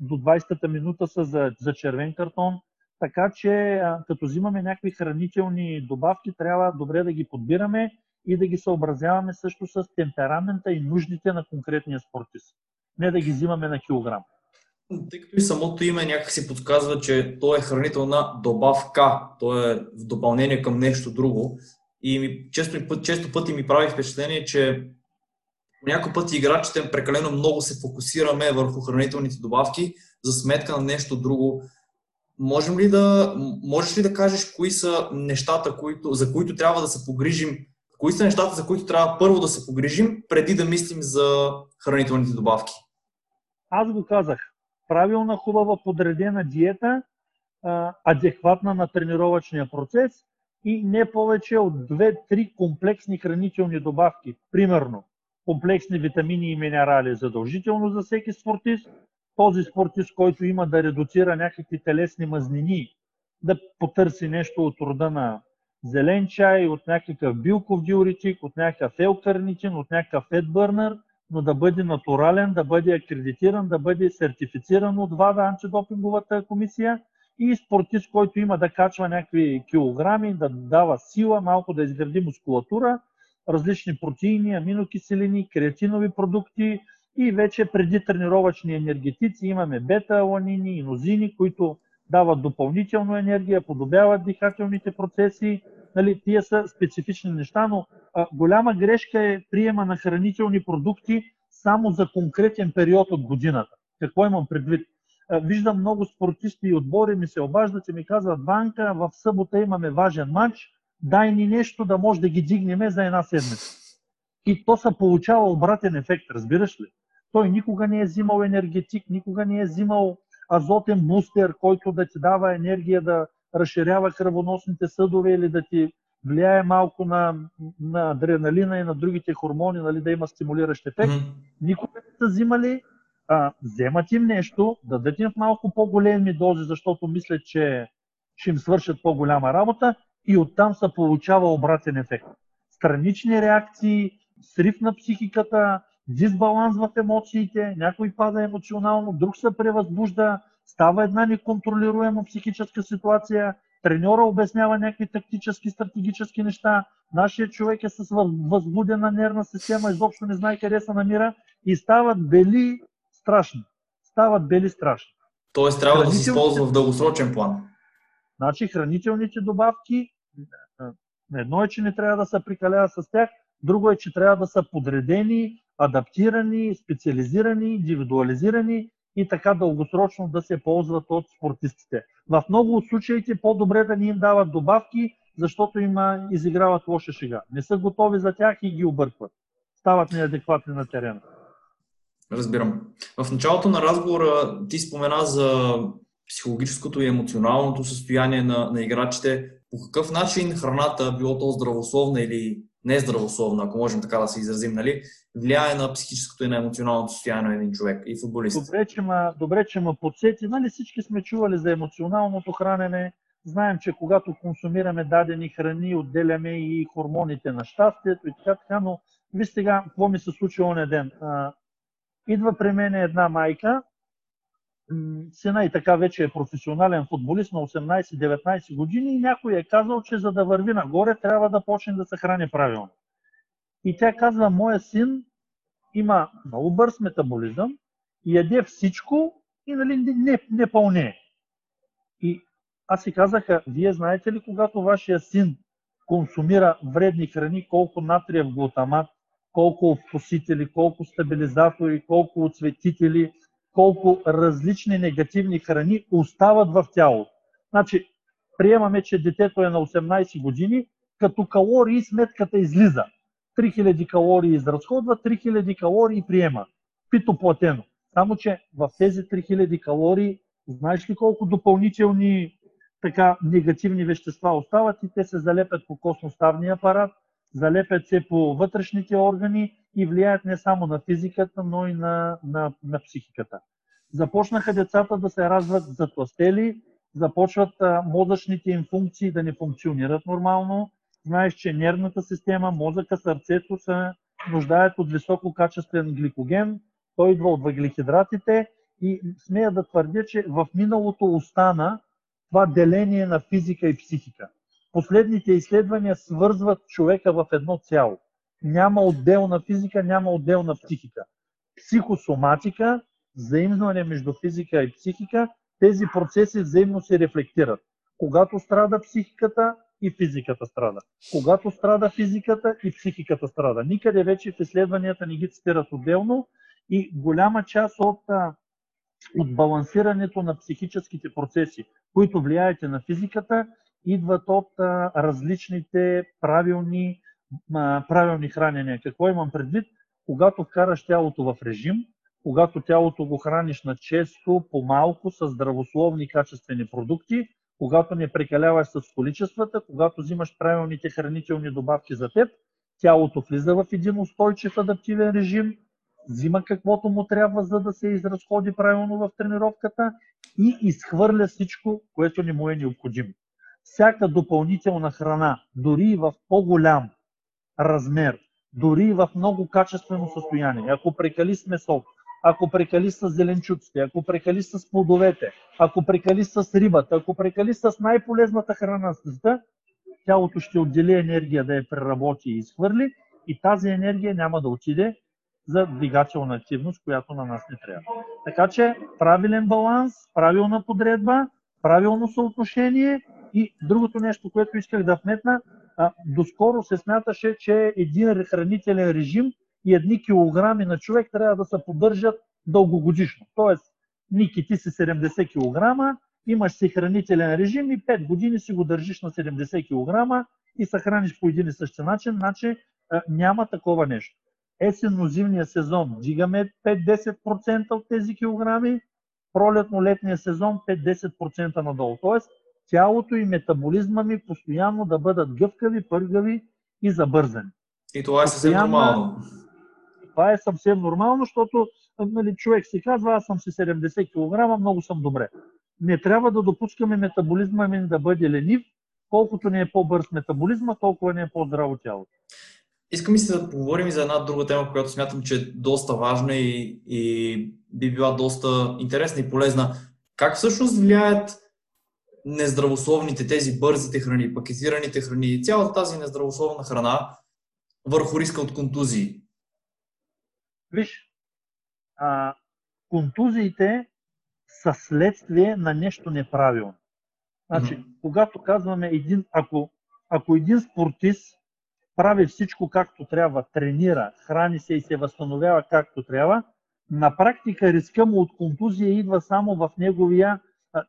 B: до 20-та минута са за, за червен картон. Така че, като взимаме някакви хранителни добавки, трябва добре да ги подбираме и да ги съобразяваме също с темперамента и нуждите на конкретния спортист. Не да ги взимаме на килограм.
A: Тъй като и самото име някак си подсказва, че то е хранителна добавка, то е в допълнение към нещо друго. И ми, често, често пъти ми прави впечатление, че някой път играчите прекалено много се фокусираме върху хранителните добавки за сметка на нещо друго, можем ли да, можеш ли да кажеш кои са нещата, които, за които трябва да се погрижим, кои са нещата, за които трябва първо да се погрижим, преди да мислим за хранителните добавки?
B: Аз го казах. Правилна, хубава, подредена диета, адекватна на тренировъчния процес и не повече от 2-3 комплексни хранителни добавки. Примерно, комплексни витамини и минерали задължително за всеки спортист, този спортист, който има да редуцира някакви телесни мазнини, да потърси нещо от рода на зелен чай, от някакъв билков диуретик, от някакъв елкарнитин, от някакъв фетбърнер, но да бъде натурален, да бъде акредитиран, да бъде сертифициран от ВАДА, антидопинговата комисия и спортист, който има да качва някакви килограми, да дава сила, малко да изгради мускулатура, различни протеини, аминокиселини, креатинови продукти, и вече преди тренировъчни енергетици имаме бета-аланини, инозини, които дават допълнително енергия, подобяват дихателните процеси. Нали, тия са специфични неща, но а, голяма грешка е приема на хранителни продукти само за конкретен период от годината. Какво имам предвид? Виждам много спортисти и отбори ми се обаждат и ми казват, Ванка, в събота имаме важен матч, дай ни нещо да може да ги дигнем за една седмица. И то се получава обратен ефект, разбираш ли? Той никога не е взимал енергетик, никога не е взимал азотен бустер, който да ти дава енергия да разширява кръвоносните съдове или да ти влияе малко на, на адреналина и на другите хормони, нали, да има стимулиращ ефект. Mm-hmm. Никога не са взимали, а, вземат им нещо, дадат им в малко по-големи дози, защото мислят, че ще им свършат по-голяма работа и оттам се получава обратен ефект. Странични реакции, срив на психиката, дисбаланс в емоциите, някой пада емоционално, друг се превъзбужда, става една неконтролируема психическа ситуация, треньора обяснява някакви тактически, стратегически неща, нашия човек е с възбудена нервна система, изобщо не знае къде се намира и стават бели страшни. Стават бели страшни.
A: Тоест трябва да се използва в дългосрочен план.
B: Значи хранителните добавки, едно е, че не трябва да се прикалява с тях, друго е, че трябва да са подредени, адаптирани, специализирани, индивидуализирани и така дългосрочно да се ползват от спортистите. В много от случаите по-добре да ни им дават добавки, защото им изиграват лоша шега. Не са готови за тях и ги объркват. Стават неадекватни на терена.
A: Разбирам. В началото на разговора ти спомена за психологическото и емоционалното състояние на, на играчите. По какъв начин храната, било то здравословна или нездравословна, ако можем така да се изразим, нали, влияе на психическото и на емоционалното състояние на един човек и футболист.
B: Добре, че ма, добре, че ма подсети. Нали всички сме чували за емоционалното хранене. Знаем, че когато консумираме дадени храни, отделяме и хормоните на щастието и така, така, но виж сега, какво ми се случи оня ден. А, идва при мен една майка, сина и така вече е професионален футболист на 18-19 години и някой е казал, че за да върви нагоре трябва да почне да се храни правилно. И тя казва, моя син има много бърз метаболизъм, яде всичко и нали, не, не пълне. И аз си казах, вие знаете ли, когато вашия син консумира вредни храни, колко натриев глутамат, колко вкусители, колко стабилизатори, колко оцветители, колко различни негативни храни остават в тялото. Значи, приемаме, че детето е на 18 години, като калории сметката излиза. 3000 калории изразходва, 3000 калории приема. Пито платено. Само, че в тези 3000 калории, знаеш ли колко допълнителни така негативни вещества остават и те се залепят по костноставния апарат, залепят се по вътрешните органи и влияят не само на физиката, но и на, на, на психиката. Започнаха децата да се разват затластели, започват а, мозъчните им функции да не функционират нормално. Знаеш, че нервната система, мозъка, сърцето се нуждаят от висококачествен гликоген. Той идва от въглехидратите и смея да твърдя, че в миналото остана това деление на физика и психика. Последните изследвания свързват човека в едно цяло. Няма отделна физика, няма отделна психика. Психосоматика, взаимстване между физика и психика, тези процеси взаимно се рефлектират. Когато страда психиката, и физиката страда. Когато страда физиката, и психиката страда. Никъде вече в изследванията не ги цитират отделно и голяма част от, от балансирането на психическите процеси, които влияят на физиката, идват от различните правилни, правилни хранения. Какво имам предвид? Когато вкараш тялото в режим, когато тялото го храниш на често, по-малко, с здравословни качествени продукти, когато не прекаляваш с количествата, когато взимаш правилните хранителни добавки за теб, тялото влиза в един устойчив адаптивен режим, взима каквото му трябва, за да се изразходи правилно в тренировката и изхвърля всичко, което не му е необходимо всяка допълнителна храна, дори в по-голям размер, дори и в много качествено състояние, ако прекали с месо, ако прекали с зеленчуците, ако прекали с плодовете, ако прекали с рибата, ако прекали с най-полезната храна в света, тялото ще отдели енергия да я преработи и изхвърли и тази енергия няма да отиде за двигателна активност, която на нас не трябва. Така че правилен баланс, правилна подредба, правилно съотношение и другото нещо, което исках да вметна, а, доскоро се смяташе, че един хранителен режим и едни килограми на човек трябва да се поддържат дългогодишно. Тоест, Ники, ти си 70 кг, имаш си хранителен режим и 5 години си го държиш на 70 кг и се храниш по един и същи начин, значи няма такова нещо. Есенно-зимния сезон дигаме 5-10% от тези килограми, пролетно-летния сезон 5-10% надолу. Тоест, тялото и метаболизма ми постоянно да бъдат гъвкави, пъргави и забързани.
A: И това е съвсем постоянно... нормално.
B: Това е съвсем нормално, защото нали, човек си казва, аз съм си 70 кг, много съм добре. Не трябва да допускаме метаболизма ми да бъде ленив, колкото не е по-бърз метаболизма, толкова не е по-здраво тялото.
A: Искам и се да поговорим и за една друга тема, която смятам, че е доста важна и, и би била доста интересна и полезна. Как всъщност влияят нездравословните, тези бързите храни, пакетираните храни и цялата тази нездравословна храна върху риска от контузии?
B: Виж, а, контузиите са следствие на нещо неправилно. Значи, mm-hmm. когато казваме един, ако, ако един спортист прави всичко както трябва, тренира, храни се и се възстановява както трябва, на практика риска му от контузия идва само в неговия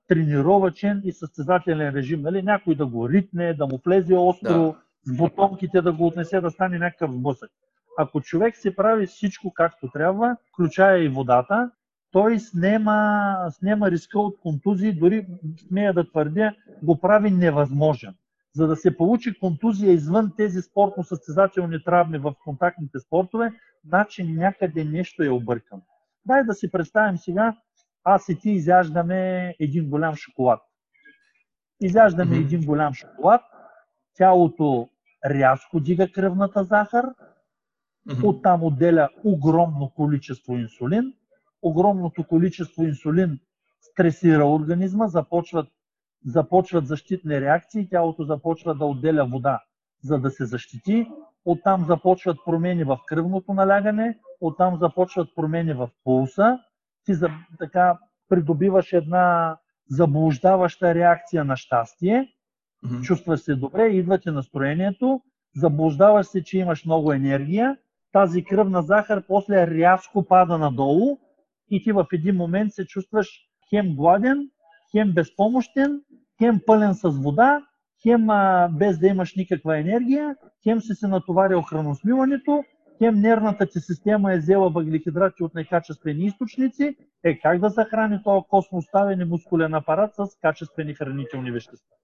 B: тренировачен и състезателен режим. Нали? Някой да го ритне, да му влезе остро, да. с бутонките да го отнесе, да стане някакъв сблъсък. Ако човек си прави всичко както трябва, включая и водата, той снема, снема риска от контузии, дори смея да твърдя, го прави невъзможен. За да се получи контузия извън тези спортно-състезателни травми в контактните спортове, значи някъде нещо е объркано. Дай да си представим сега, аз и ти изяждаме един голям шоколад. Изяждаме mm-hmm. един голям шоколад, тялото рязко дига кръвната захар, mm-hmm. оттам отделя огромно количество инсулин, огромното количество инсулин стресира организма, започват, започват защитни реакции, тялото започва да отделя вода, за да се защити. Оттам започват промени в кръвното налягане, оттам започват промени в пулса. Ти за, така придобиваш една заблуждаваща реакция на щастие, mm-hmm. чувстваш се добре, идва ти настроението, заблуждаваш се, че имаш много енергия, тази кръвна захар после рязко пада надолу и ти в един момент се чувстваш хем гладен, хем безпомощен, хем пълен с вода, хем а, без да имаш никаква енергия, хем си се натоварил храносмиването, хем нервната ти система е взела въглехидрати от некачествени източници, е как да захрани този космоставен и мускулен апарат с качествени хранителни вещества.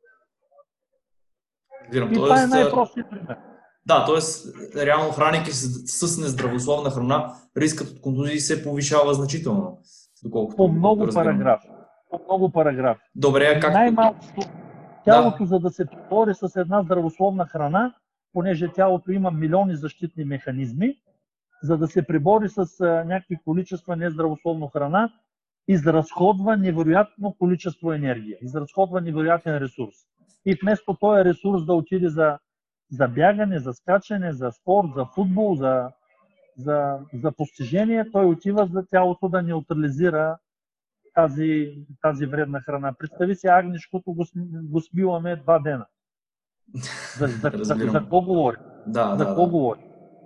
A: Вирам,
B: и това е най-простият пример.
A: Да, т.е. реално хранейки с, с нездравословна храна, рискът от контузии се повишава значително.
B: Доколкото по много параграфи. По много параграфи.
A: Добре, как...
B: Най-малкото тялото, да. за да се пребори с една здравословна храна, понеже тялото има милиони защитни механизми, за да се прибори с някакви количества нездравословна храна, изразходва невероятно количество енергия, изразходва невероятен ресурс. И вместо този ресурс да отиде за за бягане, за скачане, за спорт, за футбол, за, за, за постижение, той отива за тялото да неутрализира тази, тази вредна храна. Представи си агнешкото го, го смиваме два дена. За, за, за, за какво говори?
A: Да,
B: за
A: да,
B: какво да. говори?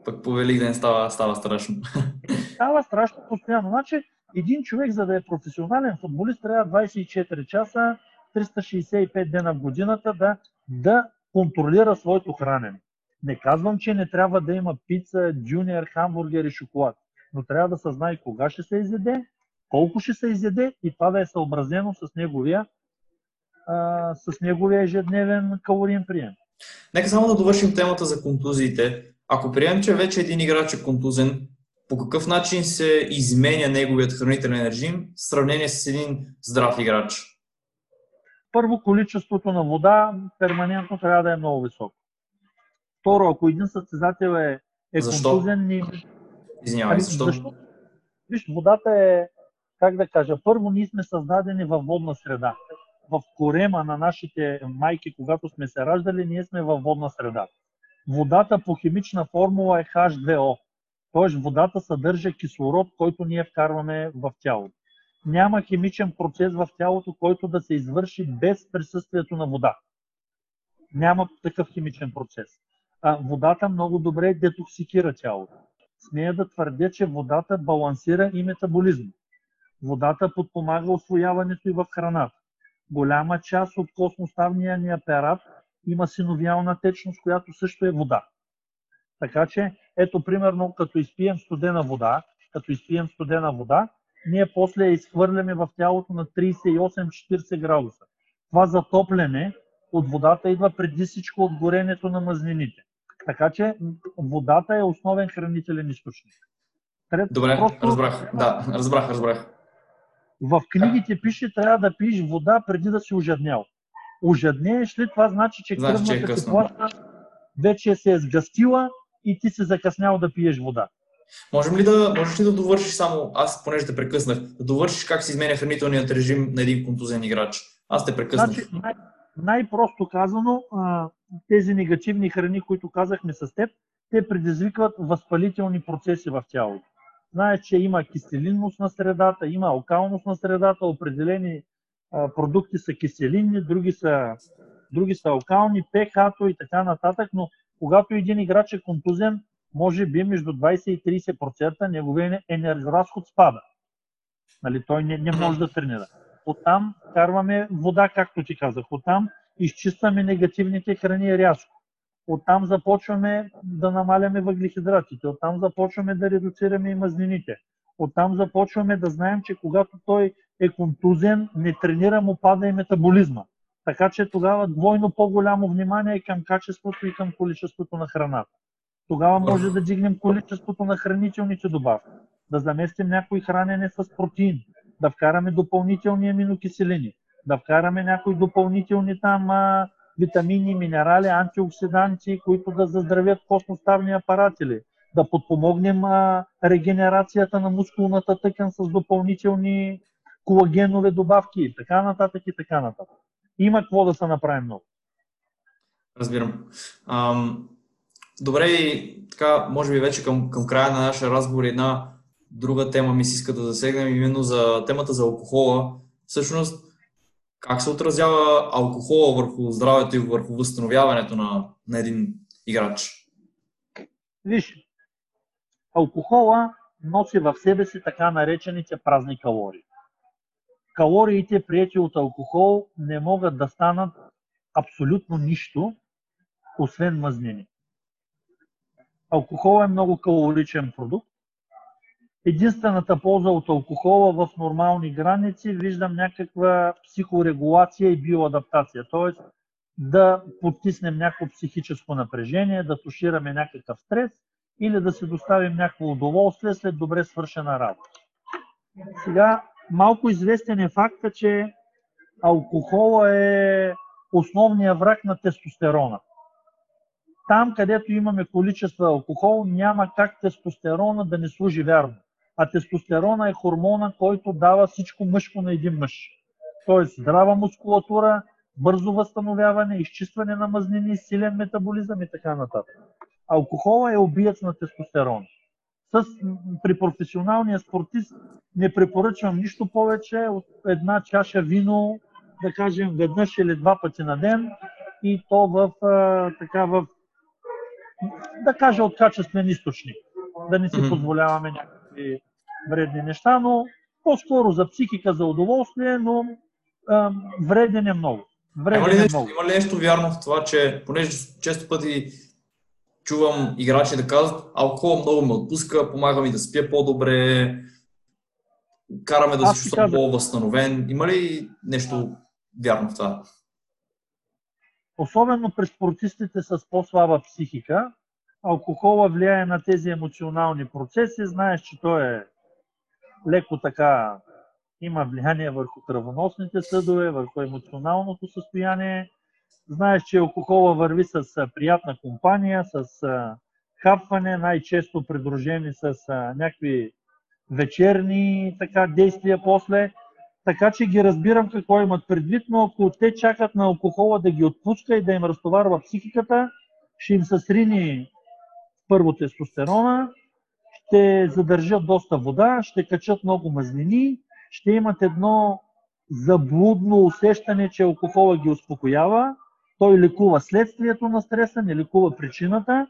A: Пък по Великден става, става страшно.
B: Става страшно постоянно. Значи, един човек, за да е професионален футболист, трябва 24 часа, 365 дена в годината да, да контролира своето хранене. Не казвам, че не трябва да има пица, джуниор, хамбургер и шоколад, но трябва да се знае кога ще се изяде, колко ще се изяде и това да е съобразено с неговия, а, с неговия ежедневен калориен прием.
A: Нека само да довършим темата за контузиите. Ако приемем, че вече един играч е контузен, по какъв начин се изменя неговият хранителен режим в сравнение с един здрав играч?
B: Първо, количеството на вода перманентно трябва да е много високо. Второ, ако един състезател е, е
A: защо?
B: контузен... Ни...
A: Извинявай, ами, защо? защо?
B: Виж, водата е, как да кажа, първо ние сме създадени във водна среда. В корема на нашите майки, когато сме се раждали, ние сме във водна среда. Водата по химична формула е H2O. Тоест водата съдържа кислород, който ние вкарваме в тялото няма химичен процес в тялото, който да се извърши без присъствието на вода. Няма такъв химичен процес. А водата много добре детоксикира тялото. Смея да твърдя, че водата балансира и метаболизма. Водата подпомага освояването и в храната. Голяма част от космоставния ни апарат има синовиална течност, която също е вода. Така че, ето примерно, като изпием студена вода, като изпием студена вода, ние после я изхвърляме в тялото на 38-40 градуса. Това затопляне от водата идва преди всичко от горенето на мазнините. Така че водата е основен хранителен източник.
A: Трет, Добре, просто... разбрах. Да, разбрах, разбрах.
B: В книгите пише, трябва да пиеш вода преди да си ожаднял. Ожаднееш ли, това значи, че
A: Знаеш, кръвната
B: е теплата вече се е сгъстила и ти се закъснял да пиеш вода.
A: Можем ли да, можеш ли да довършиш само, аз понеже те прекъснах, да довършиш как се изменя хранителният режим на един контузен играч? Аз те прекъснах. Значи,
B: най- най-просто казано, тези негативни храни, които казахме с теб, те предизвикват възпалителни процеси в тялото. Знаеш, че има киселинност на средата, има алкалност на средата, определени продукти са киселинни, други са, други са алкални, ph и така нататък, но когато един играч е контузен, може би между 20 и 30% неговия енергоразход спада. Нали, той не, не може да тренира. Оттам карваме вода, както ти казах. Оттам изчистваме негативните храни рязко. Оттам започваме да намаляме въглехидратите. Оттам започваме да редуцираме и мазнините. Оттам започваме да знаем, че когато той е контузен, не тренира, му пада и метаболизма. Така че тогава двойно по-голямо внимание е към качеството и към количеството на храната. Тогава може да дигнем количеството на хранителните добавки, да заместим някои хранене с протеин, да вкараме допълнителни аминокиселини, да вкараме някои допълнителни там а, витамини, минерали, антиоксиданти, които да заздравят костноставни апаратели, да подпомогнем а, регенерацията на мускулната тъкан с допълнителни колагенове добавки и така нататък и така нататък. Има какво да се направи много.
A: Разбирам. Ам, добре, и така, може би вече към, към края на нашия разговор една друга тема ми се иска да засегнем, именно за темата за алкохола. Всъщност, как се отразява алкохола върху здравето и върху възстановяването на, на един играч?
B: Виж, алкохола носи в себе си така наречените празни калории. Калориите, прияти от алкохол, не могат да станат абсолютно нищо, освен мазнини. Алкохол е много калоричен продукт единствената полза от алкохола в нормални граници виждам някаква психорегулация и биоадаптация. Т.е. да потиснем някакво психическо напрежение, да тушираме някакъв стрес или да се доставим някакво удоволствие след добре свършена работа. Сега, малко известен е факта, че алкохола е основния враг на тестостерона. Там, където имаме количество алкохол, няма как тестостерона да не служи вярно а тестостерона е хормона, който дава всичко мъжко на един мъж. Тоест здрава мускулатура, бързо възстановяване, изчистване на мазнини, силен метаболизъм и така нататък. Алкохола е убиец на тестостерон. С, при професионалния спортист не препоръчвам нищо повече от една чаша вино, да кажем веднъж или два пъти на ден и то в, така, в да кажа от качествен източник. Да не си позволяваме някакви някакви вредни неща, но по-скоро за психика, за удоволствие, но а, вреден е много. Вреден
A: има, ли е нещо, много. има ли нещо вярно в това, че понеже често пъти чувам играчи да казват, алкохол много ме отпуска, помага ми да спя по-добре, караме да се чувствам по-възстановен. Има ли нещо вярно в това?
B: Особено при спортистите с по-слаба психика, алкохола влияе на тези емоционални процеси. Знаеш, че той е леко така, има влияние върху кръвоносните съдове, върху емоционалното състояние. Знаеш, че алкохола върви с приятна компания, с хапване, най-често придружени с някакви вечерни така, действия после. Така че ги разбирам какво имат предвид, но ако те чакат на алкохола да ги отпуска и да им разтоварва психиката, ще им се срини първо тестостерона, ще задържат доста вода, ще качат много мазнини, ще имат едно заблудно усещане, че алкохола ги успокоява, той лекува следствието на стреса, не лекува причината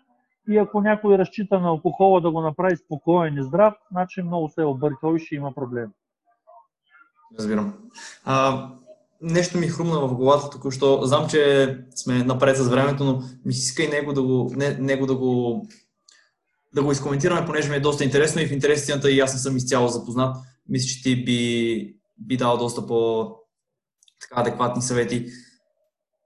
B: и ако някой разчита на алкохола да го направи спокоен и здрав, значи много се е объркал и ще има проблем.
A: Разбирам. А, нещо ми хрумна в главата току-що. Знам, че сме напред с времето, но ми си иска и него да го, не, него да го, да го изкоментираме, понеже ми е доста интересно и в интересията и аз не съм изцяло запознат. Мисля, че ти би, би дал доста по така адекватни съвети.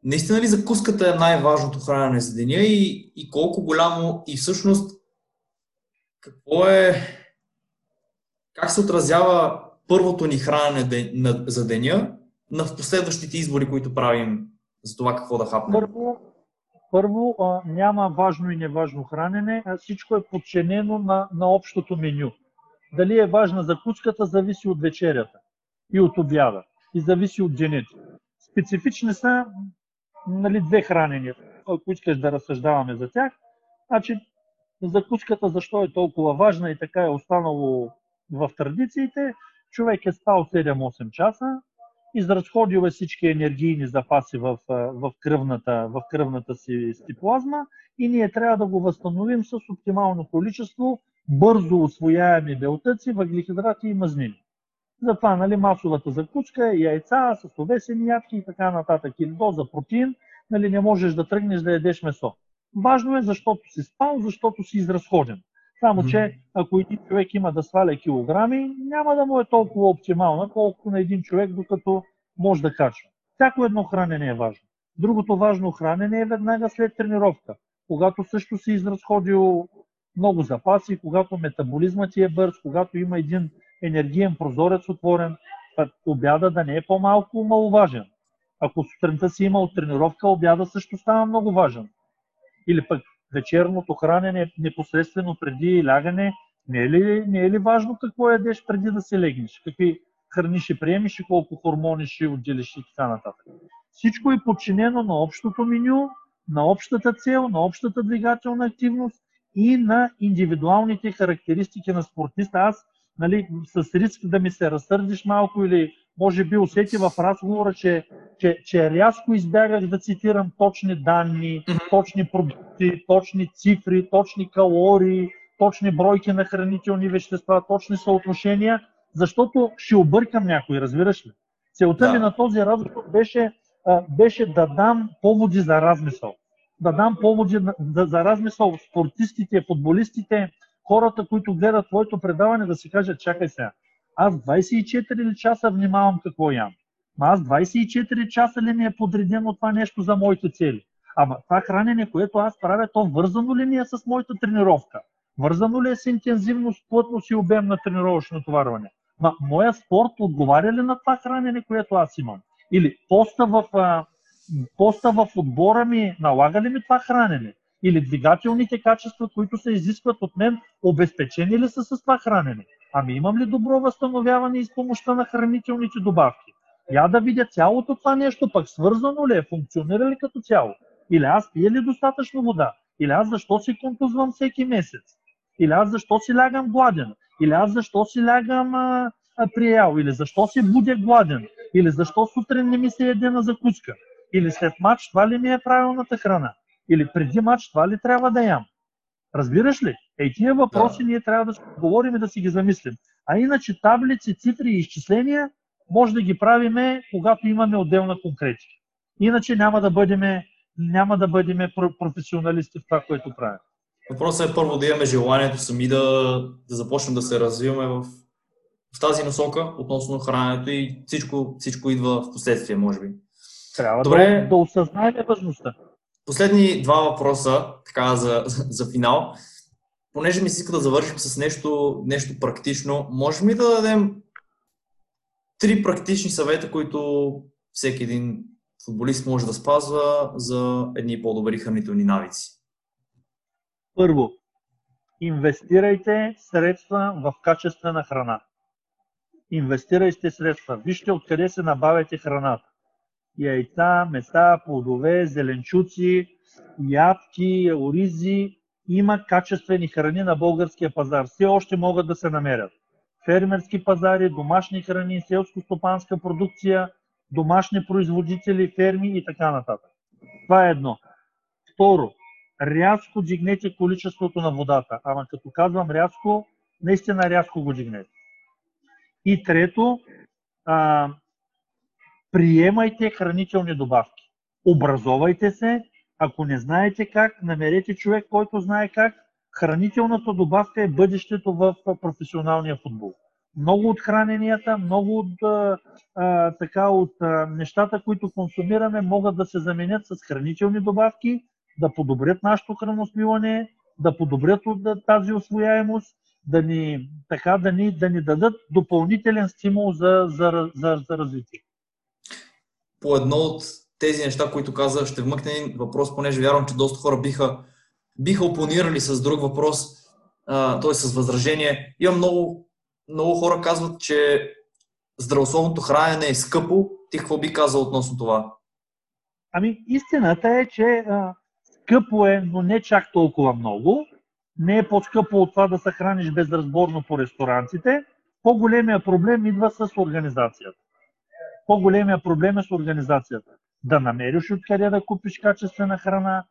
A: Наистина ли закуската е най-важното хранене за деня и, и колко голямо и всъщност какво е, как се отразява първото ни хранене за деня на последващите избори, които правим за това какво да хапнем?
B: Първо, първо няма важно и неважно хранене, а всичко е подчинено на, на общото меню. Дали е важна закуската, зависи от вечерята и от обяда и зависи от дените. Специфични са нали, две хранения, ако искаш да разсъждаваме за тях. Значи, закуската защо е толкова важна и така е останало в традициите. Човек е спал 7-8 часа, изразходил е всички енергийни запаси в, в, кръвната, в кръвната си стиплазма и ние трябва да го възстановим с оптимално количество бързо освояеми белтъци, въглехидрати и мазнини. Затова нали, масовата закуска, яйца с овесени ядки и така нататък. Или доза протеин, нали, не можеш да тръгнеш да ядеш месо. Важно е, защото си спал, защото си изразходен. Само, че ако един човек има да сваля килограми, няма да му е толкова оптимална, колкото на един човек, докато може да качва. Всяко едно хранене е важно. Другото важно хранене е веднага след тренировка. Когато също си изразходил много запаси, когато метаболизмът ти е бърз, когато има един енергиен прозорец отворен, обяда да не е по-малко маловажен. Ако сутринта си имал тренировка, обяда също става много важен. Или пък вечерното хранене непосредствено преди лягане, не е ли, не е ли важно какво ядеш преди да се легнеш? Какви храни ще приемеш и колко хормони ще отделиш и така нататък. Всичко е подчинено на общото меню, на общата цел, на общата двигателна активност и на индивидуалните характеристики на спортиста. Аз нали, с риск да ми се разсърдиш малко или може би усети в разговора, че, че, че рязко избягах да цитирам точни данни, точни продукти, точни цифри, точни калории, точни бройки на хранителни вещества, точни съотношения, защото ще объркам някой, разбираш ли? Целта да. ми на този разговор беше, беше да дам поводи за размисъл. Да дам поводи за размисъл спортистите, футболистите, хората, които гледат твоето предаване, да си кажат, чакай сега, аз 24 часа внимавам какво ям. Ма аз 24 часа ли ми е подредено това нещо за моите цели? Ама това хранене, което аз правя, то вързано ли ми е с моята тренировка? Вързано ли е с интензивност, плътност и обем на тренировъчно натоварване? Ма моя спорт отговаря ли на това хранене, което аз имам? Или поста в, поста в отбора ми налага ли ми това хранене? Или двигателните качества, които се изискват от мен, обезпечени ли са с това хранене? Ами имам ли добро възстановяване и с помощта на хранителните добавки? Я да видя цялото това нещо, пък свързано ли е, функционира ли като цяло? Или аз пия ли достатъчно вода? Или аз защо си контузвам всеки месец? Или аз защо си лягам гладен? Или аз защо си лягам а, а, приял? Или защо си будя гладен? Или защо сутрин не ми се еде на закуска? Или след матч това ли ми е правилната храна? Или преди матч това ли трябва да ям? Разбираш ли? Ей, тия въпроси да. ние трябва да говорим и да си ги замислим. А иначе таблици, цифри и изчисления може да ги правиме, когато имаме отделна конкретика. Иначе няма да бъдем, няма да бъдем професионалисти в това, което правим.
A: Въпросът е първо да имаме желанието сами да, да започнем да се развиваме в, в тази насока относно храненето и всичко, всичко идва в последствие, може би.
B: Трябва Добре. да, да осъзнаем важността.
A: Последни два въпроса, така за, за финал. Понеже ми се иска да завършим с нещо, нещо практично, можем ли да дадем три практични съвета, които всеки един футболист може да спазва за едни по-добри хранителни навици?
B: Първо, инвестирайте средства в качествена храна. Инвестирайте средства. Вижте откъде се набавяте храната яйца, меса, плодове, зеленчуци, ядки, оризи. Има качествени храни на българския пазар. Все още могат да се намерят. Фермерски пазари, домашни храни, селско-стопанска продукция, домашни производители, ферми и така нататък. Това е едно. Второ, рязко дигнете количеството на водата. Ама като казвам рязко, наистина рязко го дигнете. И трето, а, приемайте хранителни добавки. Образовайте се, ако не знаете как, намерете човек, който знае как. Хранителната добавка е бъдещето в професионалния футбол. Много от храненията, много от, а, така, от а, нещата, които консумираме, могат да се заменят с хранителни добавки, да подобрят нашето храносмиване, да подобрят тази освояемост, да ни, така, да ни, да ни дадат допълнителен стимул за, за, за, за развитие.
A: По едно от тези неща, които каза, ще вмъкне един въпрос, понеже вярвам, че доста хора биха, биха опонирали с друг въпрос, т.е. с възражение. Има много, много хора казват, че здравословното хранене е скъпо. Ти какво би казал относно това?
B: Ами, истината е, че а, скъпо е, но не чак толкова много. Не е по-скъпо от това да се храниш безразборно по ресторантите. По-големия проблем идва с организацията. По-големия проблем е с организацията. Да намериш откъде да купиш качествена храна,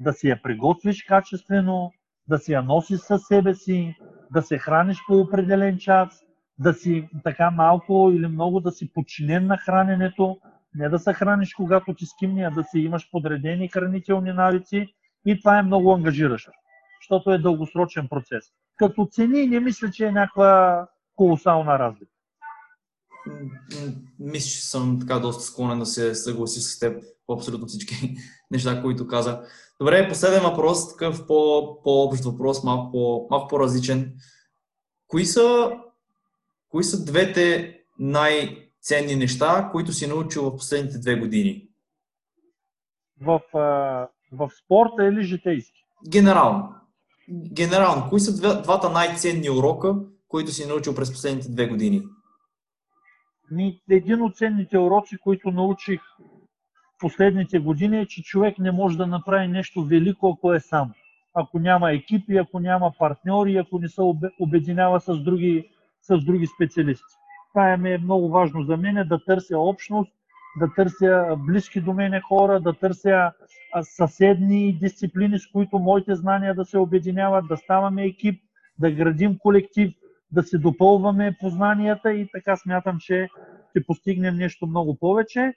B: да си я приготвиш качествено, да си я носиш със себе си, да се храниш по определен час, да си така малко или много да си подчинен на храненето, не да се храниш когато ти скимни, а да си имаш подредени хранителни навици. И това е много ангажиращо, защото е дългосрочен процес. Като цени не мисля, че е някаква колосална разлика
A: мисля, че съм така доста склонен да се съгласи с теб по абсолютно всички неща, които каза. Добре, последен въпрос, такъв по, по-общ въпрос, малко, по, малко по-различен. Кои са, кои са двете най-ценни неща, които си научил в последните две години?
B: В, в спорта или житейски?
A: Генерално. Генерално. Кои са двата най-ценни урока, които си научил през последните две години?
B: Един от ценните уроци, които научих в последните години е, че човек не може да направи нещо велико, ако е сам. Ако няма екипи, ако няма партньори, ако не се обединява с други, с други специалисти. Това е много важно за мен, да търся общност, да търся близки до мене хора, да търся съседни дисциплини, с които моите знания да се обединяват, да ставаме екип, да градим колектив, да се допълваме познанията и така смятам, че ще постигнем нещо много повече.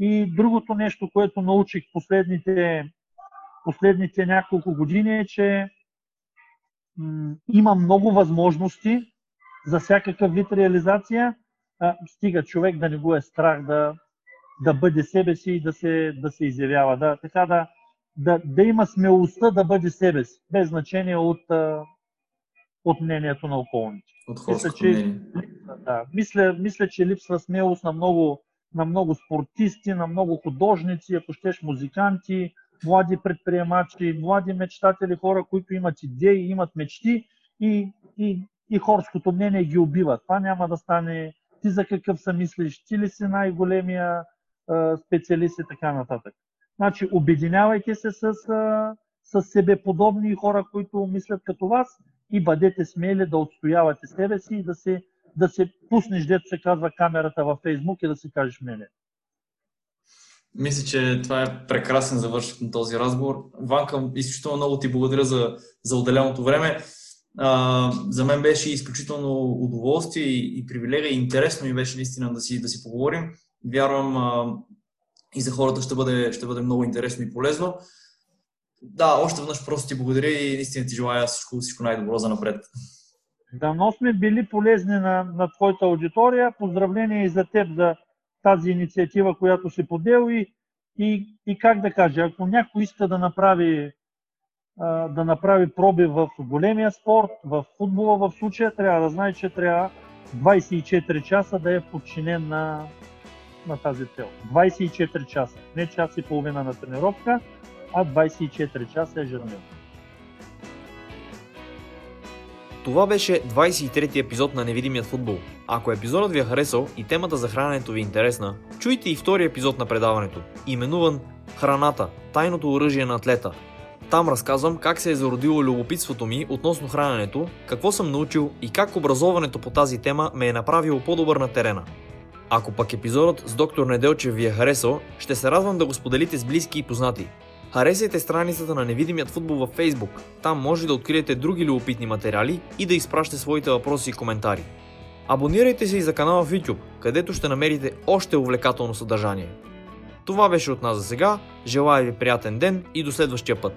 B: И другото нещо, което научих последните, последните няколко години е, че м- има много възможности за всякакъв вид реализация. А, стига човек да не го е страх да, да бъде себе си и да се, да се изявява. Да, така да, да, да има смелостта да бъде себе си, без значение от, от мнението на околните.
A: От мисля, че,
B: да, мисля, мисля, че липсва смелост на много, на много спортисти, на много художници, ако щеш музиканти, млади предприемачи, млади мечтатели, хора, които имат идеи, имат мечти и, и, и хорското мнение ги убива. Това няма да стане ти за какъв са мислиш, ти ли си най-големия а, специалист и така нататък. Значи, обединявайте се с, а, с себеподобни хора, които мислят като вас и бъдете смели да отстоявате себе си и да се, да се пуснеш, дето се казва камерата във Фейсбук и да си кажеш мене.
A: Мисля, че това е прекрасен завършък на този разговор. Ванка, изключително много ти благодаря за, за отделеното време. А, за мен беше изключително удоволствие и, и привилегия интересно ми беше наистина да си, да си поговорим. Вярвам а, и за хората ще бъде, ще бъде много интересно и полезно да, още веднъж просто ти благодаря и наистина ти желая всичко, всичко най-добро за напред.
B: Дано сме били полезни на, на твоята аудитория. Поздравления и за теб за тази инициатива, която си подел и, и, и как да кажа, ако някой иска да направи, да направи проби в големия спорт, в футбола в случая, трябва да знае, че трябва 24 часа да е подчинен на, на тази цел. 24 часа, не час и половина на тренировка, а 24 часа ежедневно.
A: Това беше 23-ти епизод на Невидимият футбол. Ако епизодът ви е харесал и темата за храненето ви е интересна, чуйте и втори епизод на предаването, именуван Храната – тайното оръжие на атлета. Там разказвам как се е зародило любопитството ми относно храненето, какво съм научил и как образованието по тази тема ме е направило по-добър на терена. Ако пък епизодът с доктор Неделчев ви е харесал, ще се радвам да го споделите с близки и познати – Харесайте страницата на Невидимият футбол във Facebook. Там може да откриете други любопитни материали и да изпращате своите въпроси и коментари.
C: Абонирайте се и за канала в YouTube, където ще намерите още увлекателно съдържание. Това беше от нас за сега, желая ви приятен ден и до следващия път.